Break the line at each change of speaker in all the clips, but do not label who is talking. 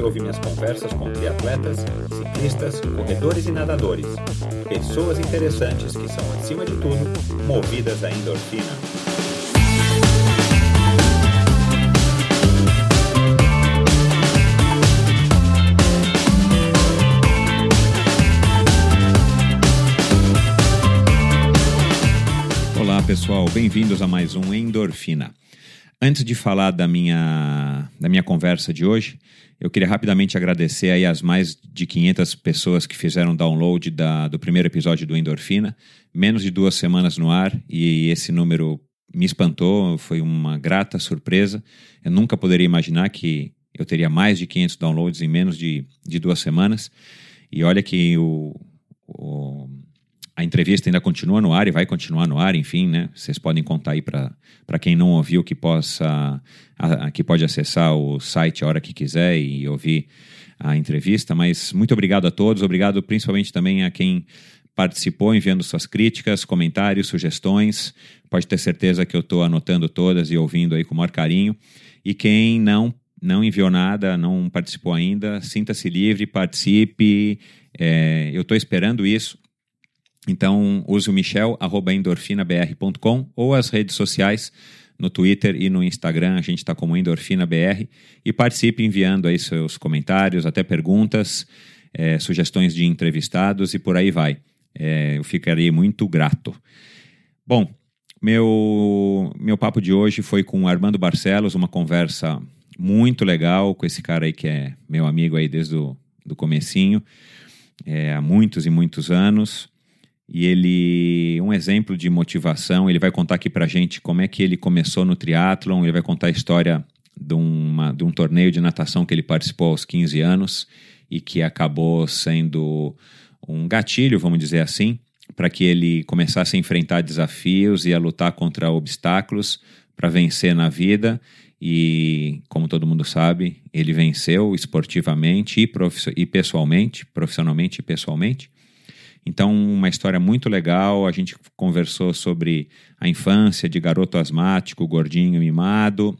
você ouve minhas conversas com triatletas, ciclistas, corredores e nadadores. Pessoas interessantes que são, acima de tudo, movidas à endorfina. Olá pessoal, bem-vindos a mais um Endorfina. Antes de falar da minha, da minha conversa de hoje, eu queria rapidamente agradecer aí as mais de 500 pessoas que fizeram download da, do primeiro episódio do Endorfina. Menos de duas semanas no ar e esse número me espantou, foi uma grata surpresa. Eu nunca poderia imaginar que eu teria mais de 500 downloads em menos de, de duas semanas. E olha que o, o a entrevista ainda continua no ar e vai continuar no ar, enfim, né? Vocês podem contar aí para quem não ouviu que possa a, a, que pode acessar o site a hora que quiser e ouvir a entrevista. Mas muito obrigado a todos, obrigado principalmente também a quem participou enviando suas críticas, comentários, sugestões. Pode ter certeza que eu estou anotando todas e ouvindo aí com o maior carinho. E quem não não enviou nada, não participou ainda, sinta-se livre, participe. É, eu estou esperando isso então, use o Michel, arroba endorfinabr.com ou as redes sociais, no Twitter e no Instagram, a gente está como EndorfinaBR, e participe enviando aí seus comentários, até perguntas, é, sugestões de entrevistados e por aí vai. É, eu ficarei muito grato. Bom, meu, meu papo de hoje foi com Armando Barcelos, uma conversa muito legal com esse cara aí que é meu amigo aí desde o do comecinho, é, há muitos e muitos anos e ele um exemplo de motivação. Ele vai contar aqui para gente como é que ele começou no triatlon. Ele vai contar a história de, uma, de um torneio de natação que ele participou aos 15 anos e que acabou sendo um gatilho, vamos dizer assim, para que ele começasse a enfrentar desafios e a lutar contra obstáculos para vencer na vida. E, como todo mundo sabe, ele venceu esportivamente e, e pessoalmente, profissionalmente e pessoalmente. Então, uma história muito legal. A gente conversou sobre a infância de garoto asmático, gordinho, mimado.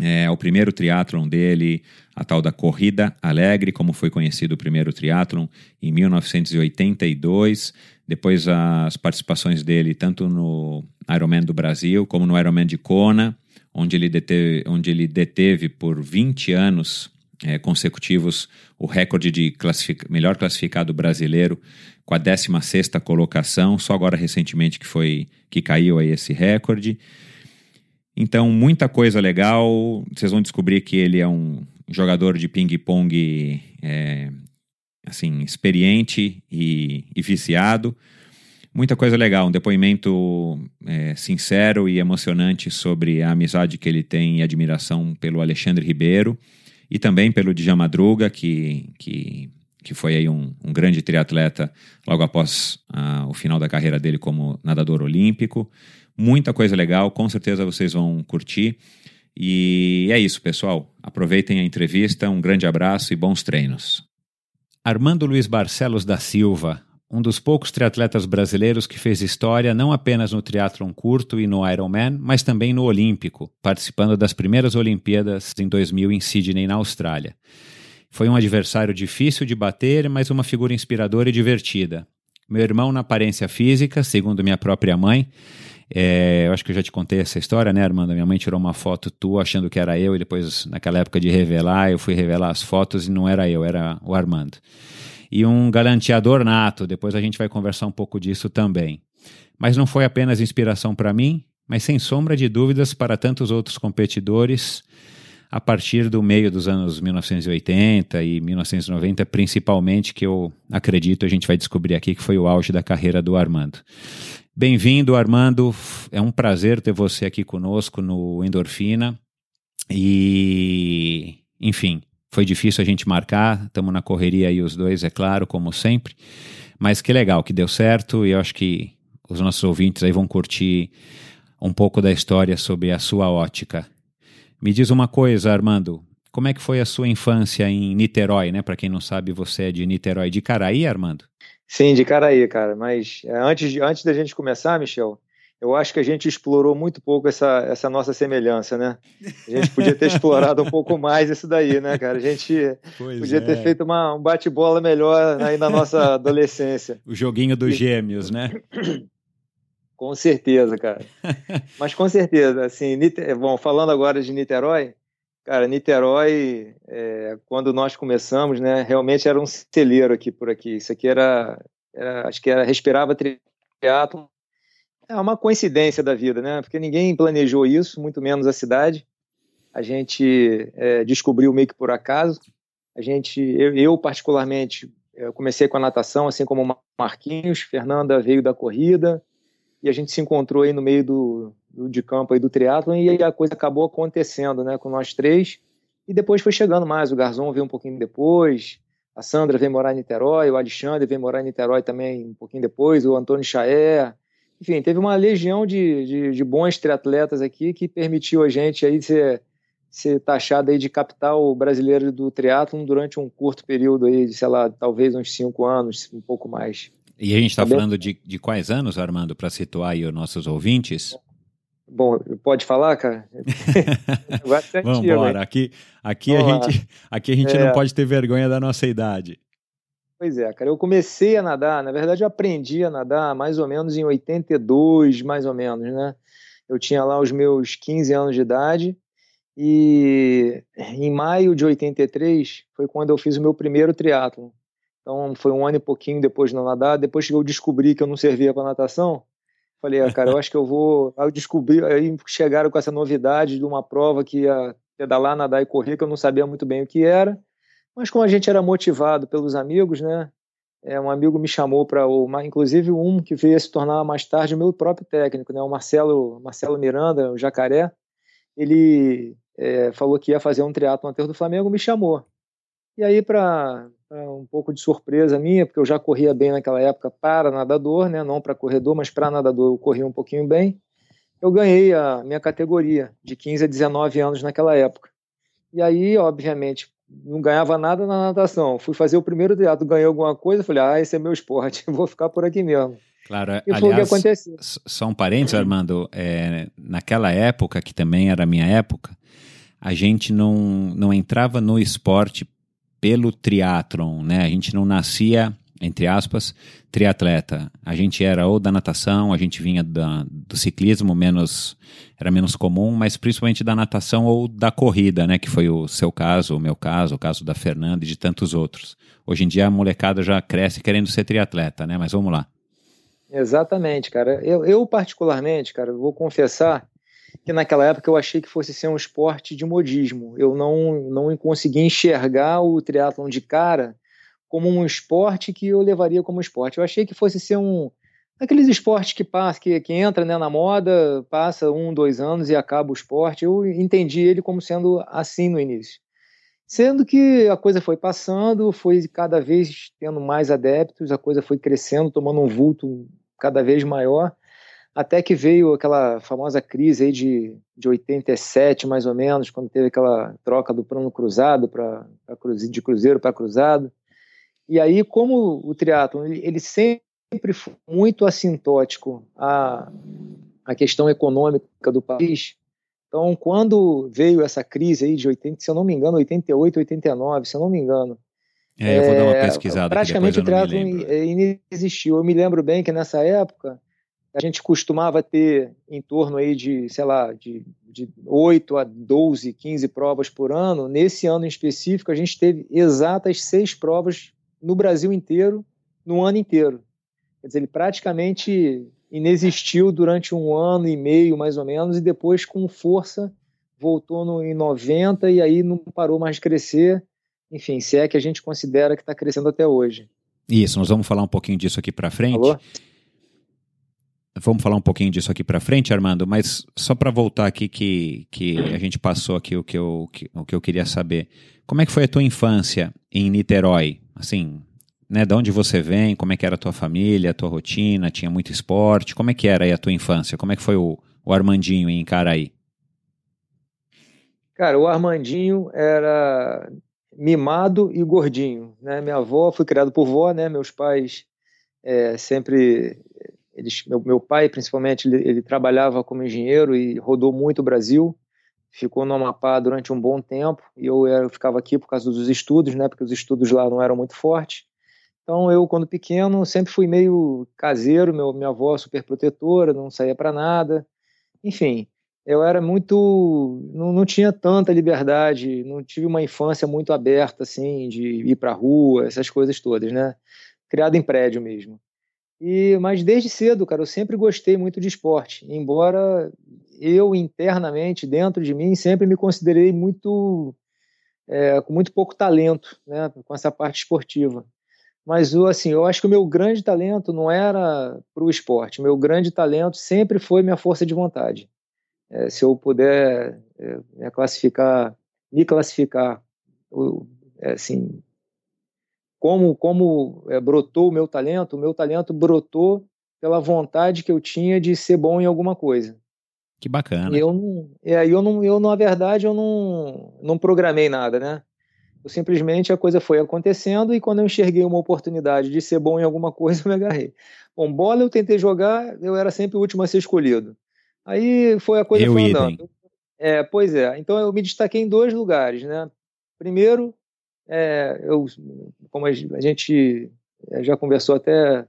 É, o primeiro triatlon dele, a tal da Corrida Alegre, como foi conhecido o primeiro triatlon, em 1982. Depois as participações dele tanto no Ironman do Brasil como no Ironman de Kona, onde ele deteve, onde ele deteve por 20 anos é, consecutivos o recorde de classific... melhor classificado brasileiro com a 16 colocação, só agora recentemente que foi que caiu aí esse recorde. Então, muita coisa legal. Vocês vão descobrir que ele é um jogador de ping-pong é, assim, experiente e, e, viciado. Muita coisa legal, um depoimento é, sincero e emocionante sobre a amizade que ele tem e admiração pelo Alexandre Ribeiro e também pelo Djan Madruga, que, que, que foi aí um, um grande triatleta logo após uh, o final da carreira dele como nadador olímpico. Muita coisa legal, com certeza vocês vão curtir. E é isso, pessoal. Aproveitem a entrevista, um grande abraço e bons treinos. Armando Luiz Barcelos da Silva, um dos poucos triatletas brasileiros que fez história não apenas no triatlon curto e no Ironman, mas também no Olímpico, participando das primeiras Olimpíadas em 2000 em Sydney, na Austrália. Foi um adversário difícil de bater, mas uma figura inspiradora e divertida. Meu irmão, na aparência física, segundo minha própria mãe, é, eu acho que eu já te contei essa história, né, Armando? Minha mãe tirou uma foto tua achando que era eu, e depois, naquela época de revelar, eu fui revelar as fotos e não era eu, era o Armando e um galanteador nato. Depois a gente vai conversar um pouco disso também. Mas não foi apenas inspiração para mim, mas sem sombra de dúvidas para tantos outros competidores a partir do meio dos anos 1980 e 1990, principalmente, que eu acredito a gente vai descobrir aqui que foi o auge da carreira do Armando. Bem-vindo, Armando. É um prazer ter você aqui conosco no Endorfina. E, enfim, foi difícil a gente marcar, estamos na correria aí os dois, é claro, como sempre. Mas que legal, que deu certo e eu acho que os nossos ouvintes aí vão curtir um pouco da história sobre a sua ótica. Me diz uma coisa, Armando, como é que foi a sua infância em Niterói, né? Para quem não sabe, você é de Niterói, de Caraí, Armando?
Sim, de Caraí, cara. Mas é, antes, de, antes da gente começar, Michel, eu acho que a gente explorou muito pouco essa, essa nossa semelhança, né? A gente podia ter explorado um pouco mais isso daí, né, cara? A gente pois podia é. ter feito uma, um bate-bola melhor aí na nossa adolescência.
O joguinho dos gêmeos, né?
Com certeza, cara. Mas com certeza, assim, bom, falando agora de Niterói, cara, Niterói, é, quando nós começamos, né, realmente era um celeiro aqui por aqui. Isso aqui era, era acho que era respirava triatlo. É uma coincidência da vida, né? Porque ninguém planejou isso, muito menos a cidade. A gente é, descobriu meio que por acaso. A gente, eu, eu particularmente, eu comecei com a natação, assim como o Marquinhos. Fernanda veio da corrida e a gente se encontrou aí no meio do, do de campo aí do triatlo e a coisa acabou acontecendo, né, com nós três. E depois foi chegando mais, o Garzon veio um pouquinho depois, a Sandra veio morar em Niterói, o Alexandre veio morar em Niterói também um pouquinho depois, o Antônio Chaé. Enfim, teve uma legião de, de, de bons triatletas aqui que permitiu a gente aí ser, ser taxado aí de capital brasileiro do triatlon durante um curto período aí, de, sei lá, talvez uns cinco anos, um pouco mais.
E a gente está falando de, de quais anos, Armando, para situar aí os nossos ouvintes?
Bom, pode falar, cara?
Vamos embora. Aqui, aqui, a gente, aqui a gente é... não pode ter vergonha da nossa idade.
Pois é, cara. Eu comecei a nadar, na verdade, eu aprendi a nadar mais ou menos em 82, mais ou menos, né? Eu tinha lá os meus 15 anos de idade e em maio de 83 foi quando eu fiz o meu primeiro triatlo. Então foi um ano e pouquinho depois de não nadar. Depois que eu descobri que eu não servia para natação, falei, ah, cara, eu acho que eu vou. Aí eu descobri, aí chegaram com essa novidade de uma prova que ia pedalar, nadar e correr, que eu não sabia muito bem o que era. Mas como a gente era motivado pelos amigos, né? É, um amigo me chamou para o, inclusive um que veio se tornar mais tarde o meu próprio técnico, né? O Marcelo, Marcelo Miranda, o Jacaré. Ele é, falou que ia fazer um triatlo no do Flamengo, me chamou. E aí para um pouco de surpresa minha, porque eu já corria bem naquela época para nadador, né? não para corredor, mas para nadador eu corria um pouquinho bem. Eu ganhei a minha categoria de 15 a 19 anos naquela época. E aí, obviamente, não ganhava nada na natação. Fui fazer o primeiro teatro, ganhei alguma coisa, falei, ah, esse é meu esporte, vou ficar por aqui mesmo.
Claro, e aliás, foi o que aconteceu. só um parênteses, Armando, é, naquela época, que também era a minha época, a gente não, não entrava no esporte pelo triatlon, né? A gente não nascia, entre aspas, triatleta. A gente era ou da natação, a gente vinha da, do ciclismo, menos era menos comum, mas principalmente da natação ou da corrida, né? Que foi o seu caso, o meu caso, o caso da Fernanda e de tantos outros. Hoje em dia a molecada já cresce querendo ser triatleta, né? Mas vamos lá.
Exatamente, cara. Eu, eu particularmente, cara, vou confessar que naquela época eu achei que fosse ser um esporte de modismo. Eu não, não consegui enxergar o triatlon de cara como um esporte que eu levaria como esporte. Eu achei que fosse ser um aqueles esportes que passa, que, que entra né, na moda, passa um, dois anos e acaba o esporte. Eu entendi ele como sendo assim no início. Sendo que a coisa foi passando, foi cada vez tendo mais adeptos, a coisa foi crescendo, tomando um vulto cada vez maior até que veio aquela famosa crise aí de, de 87, mais ou menos, quando teve aquela troca do plano cruzado para de cruzeiro para cruzado. E aí, como o triatlo ele, ele, sempre foi muito assintótico à, à questão econômica do país, então quando veio essa crise aí de 80, se eu não me engano, 88, 89, se eu não me engano,
é, eu vou dar uma é, pesquisada.
Praticamente o triatlo inexistiu. Eu me lembro bem que nessa época a gente costumava ter em torno aí de, sei lá, de, de 8 a 12, 15 provas por ano. Nesse ano em específico, a gente teve exatas seis provas no Brasil inteiro, no ano inteiro. Quer dizer, ele praticamente inexistiu durante um ano e meio, mais ou menos, e depois, com força, voltou no, em 90 e aí não parou mais de crescer. Enfim, se é que a gente considera que está crescendo até hoje.
Isso, nós vamos falar um pouquinho disso aqui para frente. Alô? Vamos falar um pouquinho disso aqui para frente, Armando, mas só para voltar aqui que, que a gente passou aqui o que, eu, que, o que eu queria saber. Como é que foi a tua infância em Niterói? Assim, né, de onde você vem, como é que era a tua família, a tua rotina, tinha muito esporte, como é que era aí a tua infância? Como é que foi o, o Armandinho em Caraí?
Cara, o Armandinho era mimado e gordinho, né? Minha avó, fui criado por vó, né? Meus pais é, sempre eles, meu, meu pai, principalmente, ele, ele, trabalhava como engenheiro e rodou muito o Brasil, ficou no Amapá durante um bom tempo, e eu, eu ficava aqui por causa dos estudos, né, porque os estudos lá não eram muito fortes. Então, eu, quando pequeno, sempre fui meio caseiro, meu, minha avó super protetora, não saía para nada. Enfim, eu era muito. Não, não tinha tanta liberdade, não tive uma infância muito aberta, assim, de ir para rua, essas coisas todas, né? Criado em prédio mesmo. E, mas desde cedo, cara, eu sempre gostei muito de esporte, embora eu internamente, dentro de mim, sempre me considerei muito é, com muito pouco talento, né, com essa parte esportiva. Mas assim, eu acho que o meu grande talento não era para o esporte. O meu grande talento sempre foi minha força de vontade. É, se eu puder é, me classificar, me classificar, é, assim, como, como é, brotou o meu talento, o meu talento brotou pela vontade que eu tinha de ser bom em alguma coisa.
Que bacana.
E eu não, é, eu não, eu na verdade eu não, não programei nada, né? Eu simplesmente a coisa foi acontecendo e quando eu enxerguei uma oportunidade de ser bom em alguma coisa, eu me agarrei. Bom, bola eu tentei jogar, eu era sempre o último a ser escolhido. Aí foi a coisa eu foi andando. É, pois é. Então eu me destaquei em dois lugares, né? Primeiro, é, eu, como a gente é, já conversou até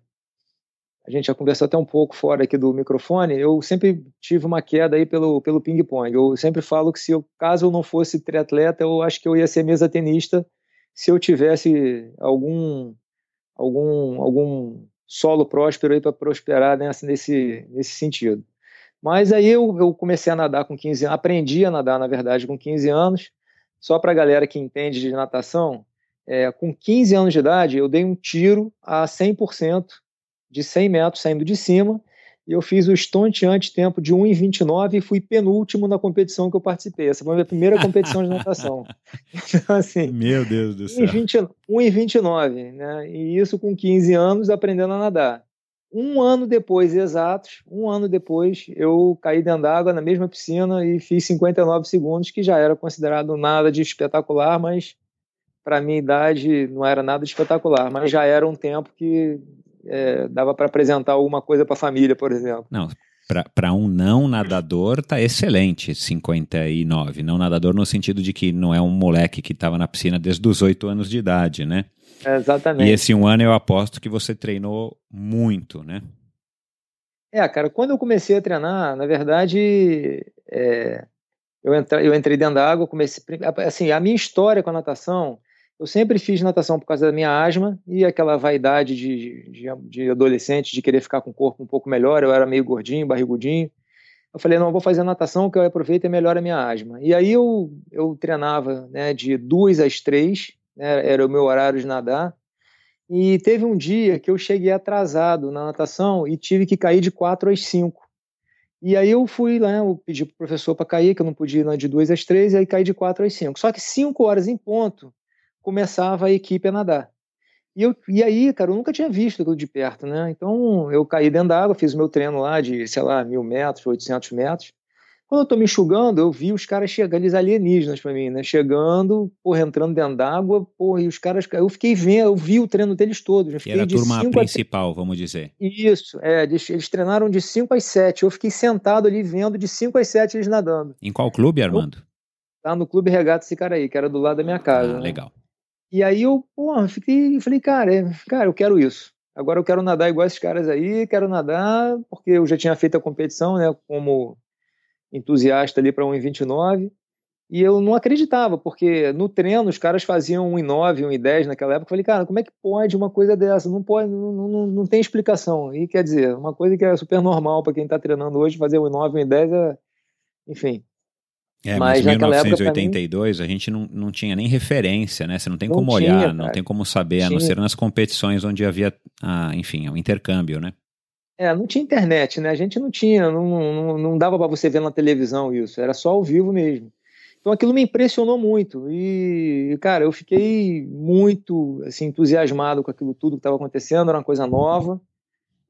a gente já conversou até um pouco fora aqui do microfone, eu sempre tive uma queda aí pelo, pelo ping-pong. Eu sempre falo que se eu, caso eu não fosse triatleta, eu acho que eu ia ser mesa tenista se eu tivesse algum algum algum solo próspero aí para prosperar nessa, nesse nesse sentido. Mas aí eu, eu comecei a nadar com 15 anos, aprendi a nadar, na verdade, com 15 anos, só para a galera que entende de natação, é, com 15 anos de idade, eu dei um tiro a 100% de 100 metros saindo de cima, e eu fiz o estonteante tempo de 1,29 e fui penúltimo na competição que eu participei. Essa foi a minha primeira competição de natação.
Então, assim, Meu Deus do céu.
1,29, né? E isso com 15 anos aprendendo a nadar. Um ano depois, exatos, um ano depois, eu caí dentro d'água na mesma piscina e fiz 59 segundos, que já era considerado nada de espetacular, mas para minha idade não era nada de espetacular, mas já era um tempo que é, dava para apresentar alguma coisa para a família, por exemplo.
Não, para um não nadador tá excelente 59. Não nadador no sentido de que não é um moleque que estava na piscina desde os oito anos de idade, né?
Exatamente.
E esse um ano eu aposto que você treinou muito, né?
É, cara, quando eu comecei a treinar, na verdade, é, eu, entrei, eu entrei dentro da água, comecei, assim, a minha história com a natação, eu sempre fiz natação por causa da minha asma e aquela vaidade de, de, de adolescente, de querer ficar com o corpo um pouco melhor, eu era meio gordinho, barrigudinho, eu falei, não, vou fazer natação que eu aproveito e melhora a minha asma. E aí eu, eu treinava né, de duas às três, era o meu horário de nadar. E teve um dia que eu cheguei atrasado na natação e tive que cair de 4 às 5. E aí eu fui lá, eu pedi pro professor para cair, que eu não podia ir de 2 às 3, e aí caí de 4 às 5. Só que 5 horas em ponto começava a equipe a nadar. E, eu, e aí, cara, eu nunca tinha visto aquilo de perto, né? Então eu caí dentro da água, fiz o meu treino lá de, sei lá, mil metros, 800 metros. Quando eu tô me enxugando, eu vi os caras chegando, eles alienígenas para mim, né? Chegando, porra, entrando dentro d'água, porra, e os caras. Eu fiquei vendo, eu vi o treino deles todos. Eu
que era a turma principal, a... vamos dizer.
Isso, é, eles, eles, treinaram de 5 às 7. Eu fiquei sentado ali vendo de 5 às 7 eles nadando.
Em qual clube, Armando?
Tá no Clube Regata Sicaraí, que era do lado da minha casa.
Ah, né? legal.
E aí eu, porra, fiquei, falei, cara, é, cara, eu quero isso. Agora eu quero nadar igual esses caras aí, quero nadar, porque eu já tinha feito a competição, né, como entusiasta ali para 1,29. E eu não acreditava, porque no treino os caras faziam 1,9, 1,10 naquela época. Eu falei, cara, como é que pode uma coisa dessa? Não pode, não, não, não tem explicação. E quer dizer, uma coisa que é super normal para quem está treinando hoje, fazer 1,9, 1,10 é. Enfim.
É, mas, em 1982 mim, a gente não, não tinha nem referência, né? Você não tem não como tinha, olhar, cara. não tem como saber, tinha. a não ser nas competições onde havia, ah, enfim, o um intercâmbio, né?
É, não tinha internet, né? A gente não tinha, não, não, não dava para você ver na televisão isso, era só ao vivo mesmo. Então aquilo me impressionou muito e, cara, eu fiquei muito assim entusiasmado com aquilo tudo que estava acontecendo, era uma coisa nova.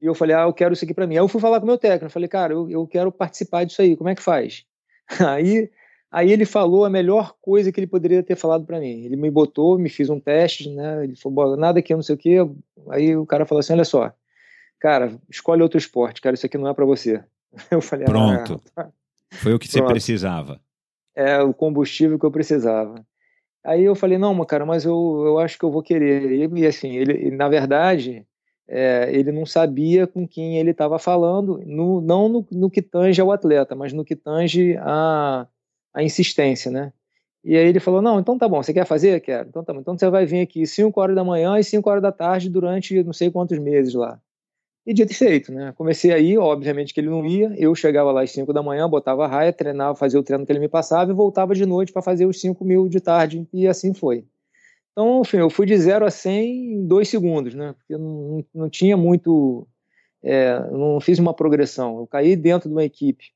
E eu falei, ah, eu quero isso aqui para mim. Aí eu fui falar com o meu técnico, falei, cara, eu, eu quero participar disso aí, como é que faz? Aí, aí ele falou a melhor coisa que ele poderia ter falado para mim. Ele me botou, me fez um teste, né? Ele falou, nada aqui, não sei o quê. Aí o cara falou assim, olha só, cara, escolhe outro esporte, cara, isso aqui não é para você.
Eu falei, pronto. Ah, tá. Foi o que Pronto. você precisava.
É o combustível que eu precisava. Aí eu falei, não, cara, mas eu, eu acho que eu vou querer. E, assim, ele, na verdade, é, ele não sabia com quem ele estava falando, no, não no, no, que tange ao atleta, mas no que tange a, a insistência, né? E aí ele falou, não, então tá bom, você quer fazer? Quero. Então tá bom, então você vai vir aqui 5 horas da manhã e 5 horas da tarde durante não sei quantos meses lá. E dito e feito, né? Comecei aí, obviamente que ele não ia, eu chegava lá às 5 da manhã, botava a raia, treinava, fazia o treino que ele me passava e voltava de noite para fazer os 5 mil de tarde, e assim foi. Então, enfim, eu fui de 0 a 100 em dois segundos, né? Porque não, não tinha muito. É, não fiz uma progressão. Eu caí dentro de uma equipe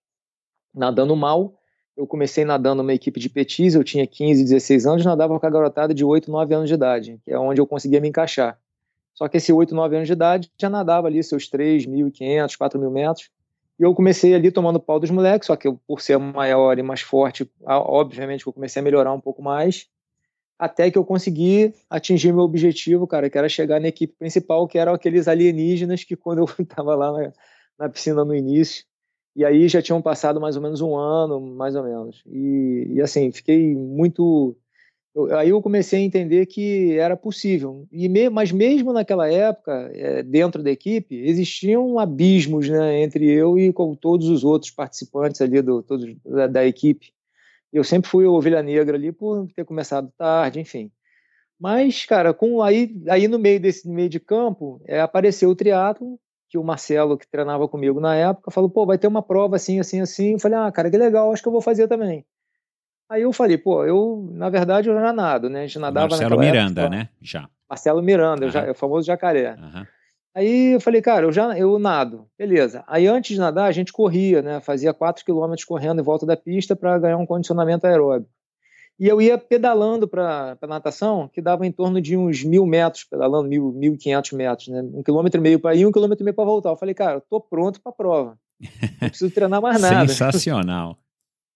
nadando mal. Eu comecei nadando numa equipe de petis, eu tinha 15, 16 anos, nadava com a garotada de 8, 9 anos de idade, que é onde eu conseguia me encaixar. Só que esse 8, 9 anos de idade já nadava ali seus 3.500, 4.000 metros. E eu comecei ali tomando pau dos moleques, só que eu, por ser maior e mais forte, obviamente eu comecei a melhorar um pouco mais, até que eu consegui atingir meu objetivo, cara, que era chegar na equipe principal, que eram aqueles alienígenas que quando eu estava lá na, na, piscina no início, e aí já tinham passado mais ou menos um ano, mais ou menos. E, e assim, fiquei muito eu, aí eu comecei a entender que era possível. E me, mas mesmo naquela época, é, dentro da equipe, existiam abismos né, entre eu e com todos os outros participantes ali do, todos, da, da equipe. Eu sempre fui ovelha negra ali por ter começado tarde, enfim. Mas, cara, com aí, aí no meio desse meio de campo, é, apareceu o triatlo que o Marcelo, que treinava comigo na época, falou: pô, vai ter uma prova assim, assim, assim. Eu falei: ah, cara, que legal, acho que eu vou fazer também. Aí eu falei, pô, eu, na verdade, eu já nado, né? A gente nadava
Marcelo Miranda, época, né? Já.
Marcelo Miranda, uhum. o famoso jacaré. Uhum. Aí eu falei, cara, eu já eu nado, beleza. Aí antes de nadar, a gente corria, né? Fazia 4 quilômetros correndo em volta da pista para ganhar um condicionamento aeróbico. E eu ia pedalando para a natação, que dava em torno de uns mil metros, pedalando mil, mil quinhentos metros, né? Um quilômetro e meio para ir, um quilômetro e meio para voltar. Eu falei, cara, eu tô pronto para a prova. Não preciso treinar mais nada.
Sensacional.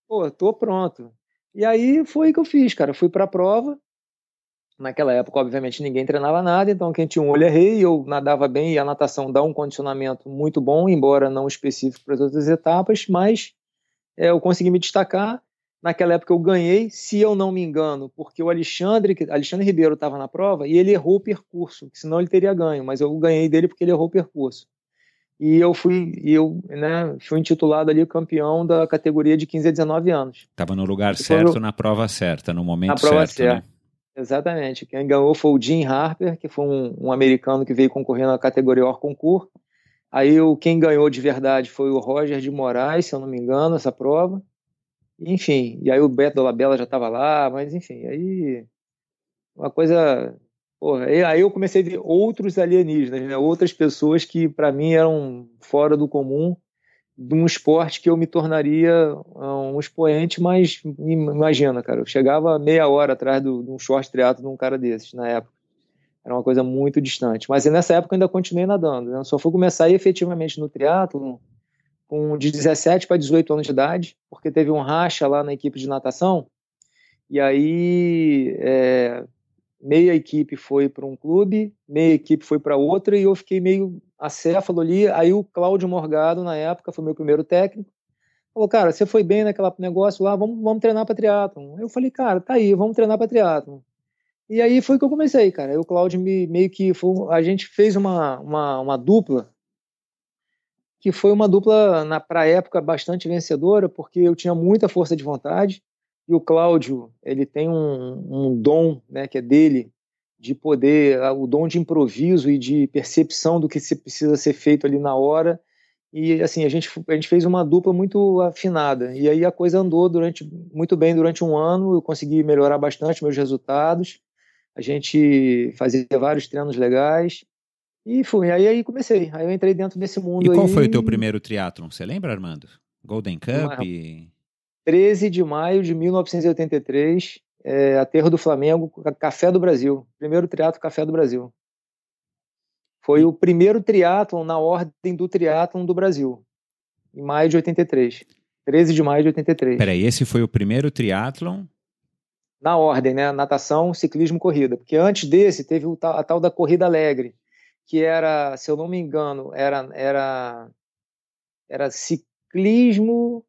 Pô, tô pronto. E aí foi o que eu fiz, cara. Fui para a prova. Naquela época, obviamente, ninguém treinava nada, então quem tinha um olho é rei, eu nadava bem e a natação dá um condicionamento muito bom, embora não específico para as outras etapas, mas é, eu consegui me destacar. Naquela época eu ganhei, se eu não me engano, porque o Alexandre, Alexandre Ribeiro estava na prova e ele errou o percurso, senão ele teria ganho, mas eu ganhei dele porque ele errou o percurso e eu fui eu né, fui intitulado ali campeão da categoria de 15 a 19 anos.
Estava no lugar e certo, eu... na prova certa, no momento na prova certo, certa. Né?
Exatamente. Quem ganhou foi o Jim Harper, que foi um, um americano que veio concorrer na categoria Or Concur. Aí o, quem ganhou de verdade foi o Roger de Moraes, se eu não me engano, essa prova. Enfim, e aí o Beto Labella já estava lá, mas enfim, aí uma coisa Porra, aí eu comecei a ver outros alienígenas, né? outras pessoas que para mim eram fora do comum de um esporte que eu me tornaria ah, um expoente, mas imagina, cara, eu chegava meia hora atrás do, de um short triatlo de um cara desses na época. Era uma coisa muito distante. Mas nessa época eu ainda continuei nadando. Né? Só fui começar efetivamente no triatlo com de 17 para 18 anos de idade, porque teve um racha lá na equipe de natação. E aí é, meia equipe foi para um clube, meia equipe foi para outra e eu fiquei meio acéfalo ali. Aí o Cláudio Morgado, na época, foi meu primeiro técnico, falou: Cara, você foi bem naquele negócio lá, vamos, vamos treinar para triatlon. Eu falei: Cara, tá aí, vamos treinar para triatlon. E aí foi que eu comecei, cara. Aí o Cláudio me, meio que. Foi, a gente fez uma, uma, uma dupla que foi uma dupla na para época bastante vencedora, porque eu tinha muita força de vontade e o Cláudio, ele tem um, um dom, né, que é dele, de poder, o dom de improviso e de percepção do que se precisa ser feito ali na hora. E assim, a gente, a gente fez uma dupla muito afinada. E aí a coisa andou durante muito bem durante um ano, eu consegui melhorar bastante meus resultados. A gente fazia vários treinos legais. E fui, aí, aí comecei. Aí eu entrei dentro desse mundo.
E qual
aí...
foi o teu primeiro triatlon? Você lembra, Armando? Golden Cup?
Uma... 13 de maio de 1983, é, Aterro do Flamengo, Café do Brasil. Primeiro triatlo Café do Brasil. Foi o primeiro triatlon na ordem do triatlon do Brasil, em maio de 83. 13 de maio de 83.
Peraí, esse foi o primeiro triatlon?
Na ordem, né? Natação, ciclismo, corrida. Porque antes desse teve a tal da Corrida Alegre, que era, se eu não me engano, era era era ciclismo,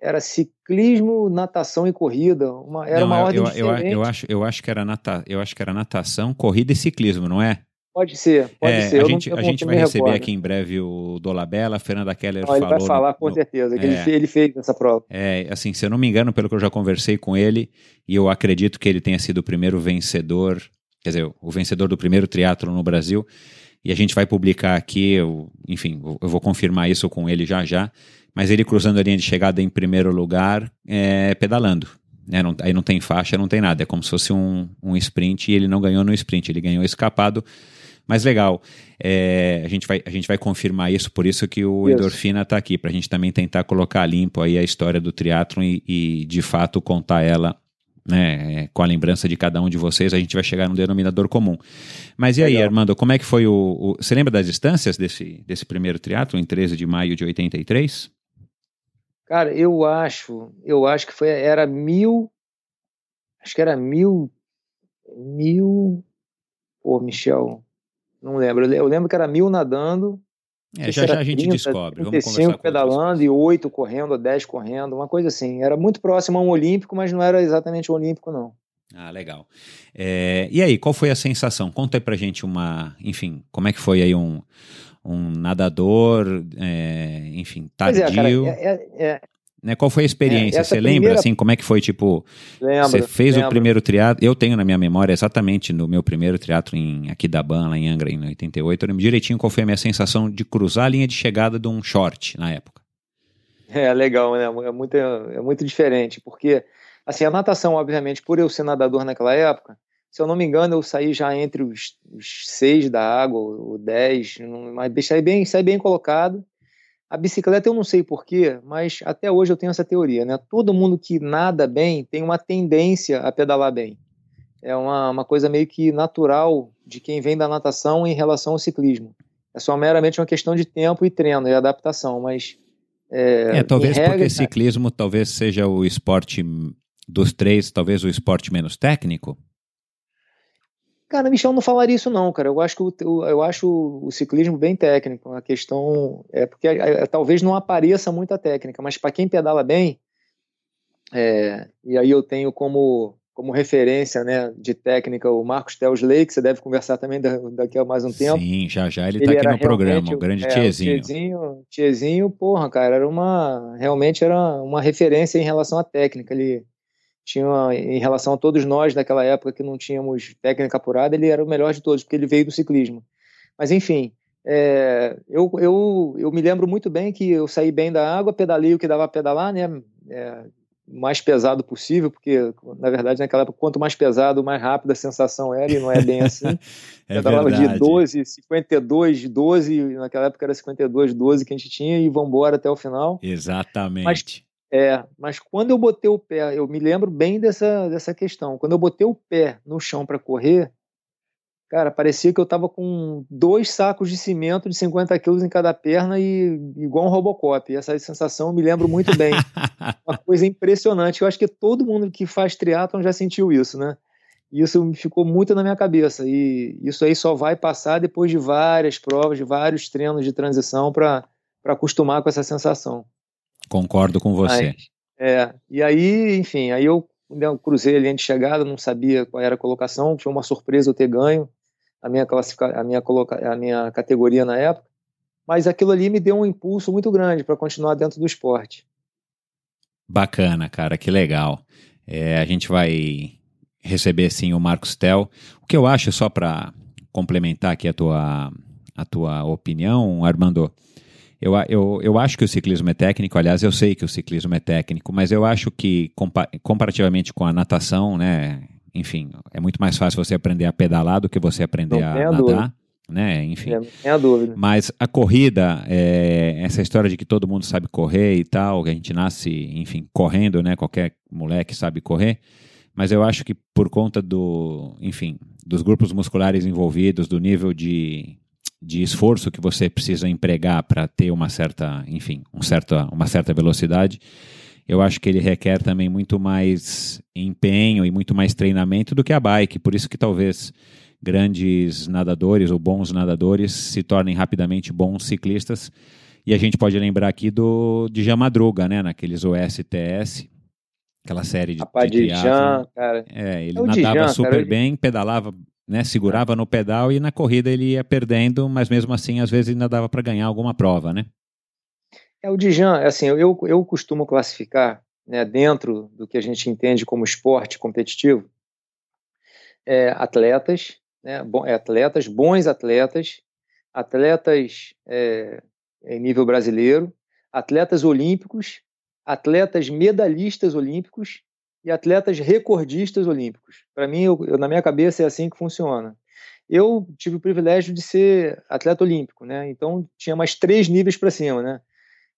era ciclismo, natação e corrida. Uma, era não, uma eu, ordem
eu,
diferente.
Eu, eu, acho, eu acho que era nata, eu acho que era natação, corrida e ciclismo, não é?
Pode ser, pode
é,
ser.
A gente, a gente vai receber recordo. aqui em breve o Dolabella, a Fernanda Keller não, falou.
Ele vai falar com no, certeza, que é, ele, fez, ele fez essa prova.
É, assim, se eu não me engano, pelo que eu já conversei com ele, e eu acredito que ele tenha sido o primeiro vencedor, quer dizer, o vencedor do primeiro triatlo no Brasil, e a gente vai publicar aqui, eu, enfim, eu vou confirmar isso com ele já já, mas ele cruzando a linha de chegada em primeiro lugar, é, pedalando. Né? Não, aí não tem faixa, não tem nada, é como se fosse um, um sprint, e ele não ganhou no sprint, ele ganhou escapado, mas legal, é, a, gente vai, a gente vai confirmar isso, por isso que o isso. Endorfina está aqui, para a gente também tentar colocar limpo aí a história do triatlon e, e de fato contar ela né, é, com a lembrança de cada um de vocês, a gente vai chegar num denominador comum. Mas e aí, Legal. Armando, como é que foi o, o, Você lembra das distâncias desse, desse primeiro triatlo em 13 de maio de 83?
Cara, eu acho, eu acho que foi, era mil, acho que era mil, mil, pô, Michel, não lembro. Eu lembro que era mil nadando.
É, já já a gente 30, descobre. 35
pedalando e 8 correndo, 10 correndo, uma coisa assim. Era muito próximo a um olímpico, mas não era exatamente um olímpico, não.
Ah, legal. É, e aí, qual foi a sensação? Conta aí pra gente uma, enfim, como é que foi aí um, um nadador, é, enfim, tardio.
Pois é, cara, é, é,
né? Qual foi a experiência? É, você primeira... lembra, assim, como é que foi, tipo... Lembro, você fez lembro. o primeiro triatlo... Eu tenho na minha memória exatamente no meu primeiro triatlo em Aquidauã, lá em Angra, em 88. Eu lembro direitinho qual foi a minha sensação de cruzar a linha de chegada de um short na época.
É, legal, né? É muito, é muito diferente, porque, assim, a natação, obviamente, por eu ser nadador naquela época, se eu não me engano, eu saí já entre os, os seis da água, o dez, mas saí bem, saí bem colocado. A bicicleta eu não sei porquê, mas até hoje eu tenho essa teoria, né? Todo mundo que nada bem tem uma tendência a pedalar bem. É uma, uma coisa meio que natural de quem vem da natação em relação ao ciclismo. É só meramente uma questão de tempo e treino e adaptação, mas...
É, é talvez regra, porque ciclismo talvez seja o esporte dos três, talvez o esporte menos técnico?
Cara, Michel não falaria isso não, cara. Eu acho que o, eu acho o ciclismo bem técnico. A questão é porque é, é, talvez não apareça muita técnica, mas para quem pedala bem, é, e aí eu tenho como como referência né, de técnica o Marcos Telsley, que você deve conversar também daqui a mais um tempo.
Sim, já já ele está aqui no programa, o grande é, tiezinho.
Tiezinho. Tiezinho, porra, cara, era uma, realmente era uma referência em relação à técnica. Ele, tinha em relação a todos nós daquela época que não tínhamos técnica apurada, ele era o melhor de todos, porque ele veio do ciclismo. Mas enfim, é, eu, eu, eu me lembro muito bem que eu saí bem da água, pedalei o que dava a pedalar, né? É, mais pesado possível, porque na verdade naquela época quanto mais pesado, mais rápida a sensação era, e não é bem assim.
é pedalava verdade.
de 12, 52, 12, naquela época era 52, 12 que a gente tinha e vamos embora até o final.
Exatamente.
Mas é, mas quando eu botei o pé, eu me lembro bem dessa, dessa questão. Quando eu botei o pé no chão para correr, cara, parecia que eu tava com dois sacos de cimento de 50 quilos em cada perna e igual um Robocop. E essa sensação eu me lembro muito bem. Uma coisa impressionante. Eu acho que todo mundo que faz triatlon já sentiu isso, né? E isso ficou muito na minha cabeça. E isso aí só vai passar depois de várias provas, de vários treinos de transição para acostumar com essa sensação.
Concordo com você. Mas,
é, e aí, enfim, aí eu, eu cruzei a linha de chegada, não sabia qual era a colocação, foi uma surpresa eu ter ganho a minha, classifica, a minha, coloca, a minha categoria na época, mas aquilo ali me deu um impulso muito grande para continuar dentro do esporte.
Bacana, cara, que legal. É, a gente vai receber sim o Marcos Tel. O que eu acho, só para complementar aqui a tua, a tua opinião, Armando, eu, eu, eu acho que o ciclismo é técnico, aliás, eu sei que o ciclismo é técnico, mas eu acho que, compa comparativamente com a natação, né, enfim, é muito mais fácil você aprender a pedalar do que você aprender Não, a nadar. Dúvida. Né, enfim.
É, a dúvida.
Mas a corrida, é, essa história de que todo mundo sabe correr e tal, que a gente nasce, enfim, correndo, né? Qualquer moleque sabe correr. Mas eu acho que por conta do, enfim, dos grupos musculares envolvidos, do nível de de esforço que você precisa empregar para ter uma certa, enfim, um certa, uma certa velocidade, eu acho que ele requer também muito mais empenho e muito mais treinamento do que a bike. Por isso que talvez grandes nadadores ou bons nadadores se tornem rapidamente bons ciclistas. E a gente pode lembrar aqui do de Jean Madruga, né? Naqueles OSTS, aquela série de,
Rapaz,
de
Jean, cara.
É, ele é nadava super cara, bem, pedalava, né? Segurava no pedal e na corrida ele ia perdendo, mas mesmo assim, às vezes ainda dava para ganhar alguma prova, né?
É o Dijan, assim, eu, eu costumo classificar, né, dentro do que a gente entende como esporte competitivo, é, atletas, né, é, atletas, bons atletas, atletas é, em nível brasileiro, atletas olímpicos, atletas medalhistas olímpicos e atletas recordistas olímpicos. Para mim, eu, eu, na minha cabeça, é assim que funciona. Eu tive o privilégio de ser atleta olímpico, né? Então tinha mais três níveis para cima, né?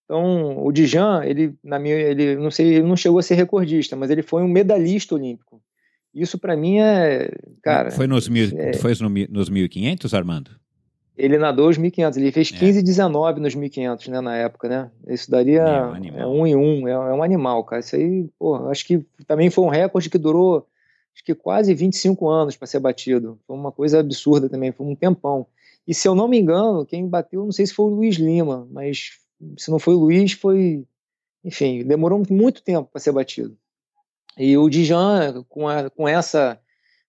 Então, o Dijan, ele, na minha, ele não sei, ele não chegou a ser recordista, mas ele foi um medalhista olímpico. Isso para mim é, cara.
Foi nos, mil, é, foi nos 1500, Armando?
Ele nadou os 1500, ele fez 15 e 19 nos 1500, né, na época, né? Isso daria é um em um, é, é, um animal, cara. Isso aí, pô, acho que também foi um recorde que durou acho que quase 25 anos para ser batido. Foi uma coisa absurda também, foi um tempão. E se eu não me engano, quem bateu, não sei se foi o Luiz Lima, mas se não foi o Luiz, foi. Enfim, demorou muito tempo para ser batido. E o Dijan, com, a, com essa.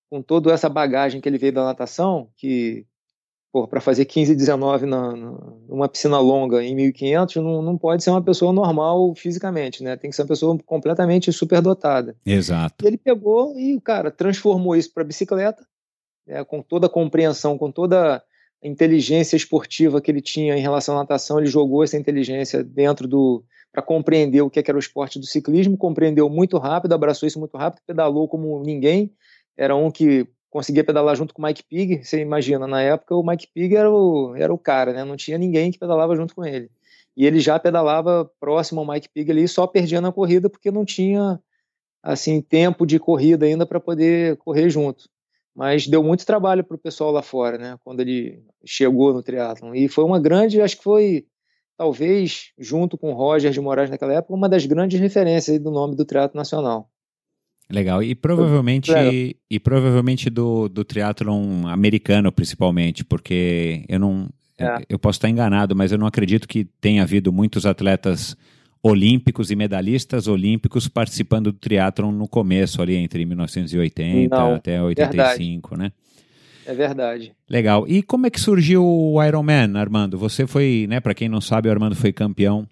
Com toda essa bagagem que ele veio da natação, que para fazer 15 e 19 na, numa piscina longa em 1500 não, não pode ser uma pessoa normal fisicamente, né? Tem que ser uma pessoa completamente superdotada.
Exato.
E ele pegou e, cara, transformou isso para bicicleta, né, com toda a compreensão, com toda inteligência esportiva que ele tinha em relação à natação, ele jogou essa inteligência dentro do para compreender o que, é que era o esporte do ciclismo, compreendeu muito rápido, abraçou isso muito rápido, pedalou como ninguém. Era um que conseguia pedalar junto com o Mike Pig. Você imagina, na época o Mike Pig era o, era o cara, né? Não tinha ninguém que pedalava junto com ele. E ele já pedalava próximo ao Mike Pig ali, só perdia na corrida porque não tinha assim tempo de corrida ainda para poder correr junto mas deu muito trabalho para o pessoal lá fora, né? Quando ele chegou no triatlon e foi uma grande, acho que foi talvez junto com o Roger de Moraes naquela época uma das grandes referências do nome do triatlo nacional.
Legal. E provavelmente, e provavelmente do, do triatlon americano, principalmente, porque eu não. É. Eu posso estar enganado, mas eu não acredito que tenha havido muitos atletas olímpicos e medalhistas olímpicos participando do triatlon no começo ali entre 1980 Não, até 85, verdade. né?
É verdade.
Legal. E como é que surgiu o Ironman, Armando? Você foi, né, para quem não sabe, o Armando foi campeão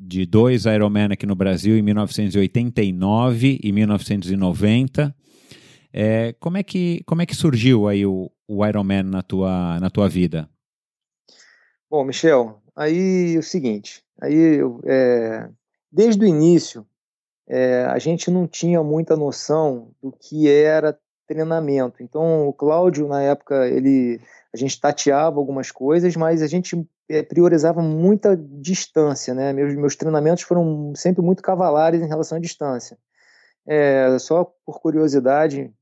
de dois Ironman aqui no Brasil em 1989 e 1990. É, como, é que, como é que surgiu aí o, o Ironman na tua, na tua vida?
Bom, Michel, aí é o seguinte, Aí, é, desde o início, é, a gente não tinha muita noção do que era treinamento. Então, o Cláudio, na época, ele, a gente tateava algumas coisas, mas a gente priorizava muita distância, né? Meus, meus treinamentos foram sempre muito cavalares em relação à distância. É, só por curiosidade,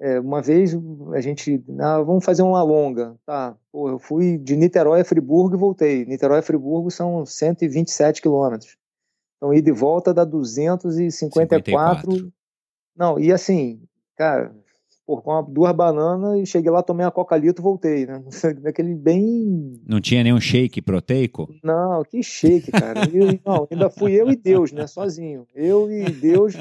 é, uma vez a gente, ah, vamos fazer uma longa, tá? Pô, eu fui de Niterói a Friburgo e voltei. Niterói a Friburgo são 127 quilômetros. Então, ida e volta dá 254. 54. Não, e assim, cara, pô, com duas bananas e cheguei lá, tomei uma coca-lito e voltei, né? Daquele bem.
Não tinha nenhum shake proteico?
Não, que shake, cara. Eu, não, ainda fui eu e Deus, né? Sozinho. Eu e Deus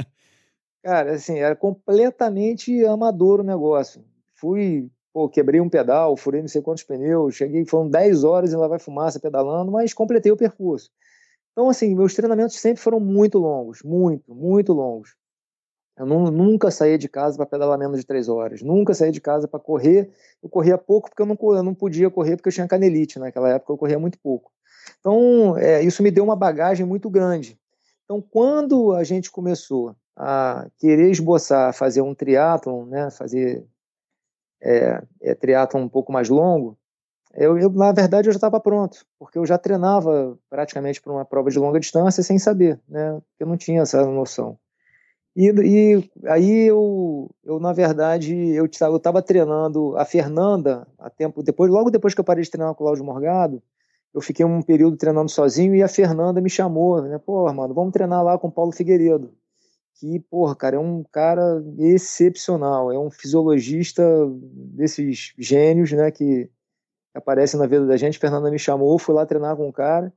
Cara, assim, era completamente amador o negócio. Fui, pô, quebrei um pedal, furei não sei quantos pneus, cheguei, foram 10 horas e lá vai fumaça pedalando, mas completei o percurso. Então, assim, meus treinamentos sempre foram muito longos, muito, muito longos. Eu não, nunca saía de casa para pedalar menos de três horas, nunca saía de casa para correr. Eu corria pouco porque eu não, eu não podia correr porque eu tinha canelite naquela época, eu corria muito pouco. Então, é, isso me deu uma bagagem muito grande. Então, quando a gente começou a querer esboçar, fazer um triatlon, né, fazer é, é, triatlon um pouco mais longo, eu, eu, na verdade eu já estava pronto, porque eu já treinava praticamente para uma prova de longa distância sem saber, né, eu não tinha essa noção. E, e aí eu, eu, na verdade, eu estava treinando a Fernanda a tempo depois, logo depois que eu parei de treinar com o Cláudio Morgado, eu fiquei um período treinando sozinho e a Fernanda me chamou, né? Pô, mano, vamos treinar lá com o Paulo Figueiredo que, porra, cara, é um cara excepcional, é um fisiologista desses gênios, né, que aparecem na vida da gente. Fernanda me chamou, fui lá treinar com o cara.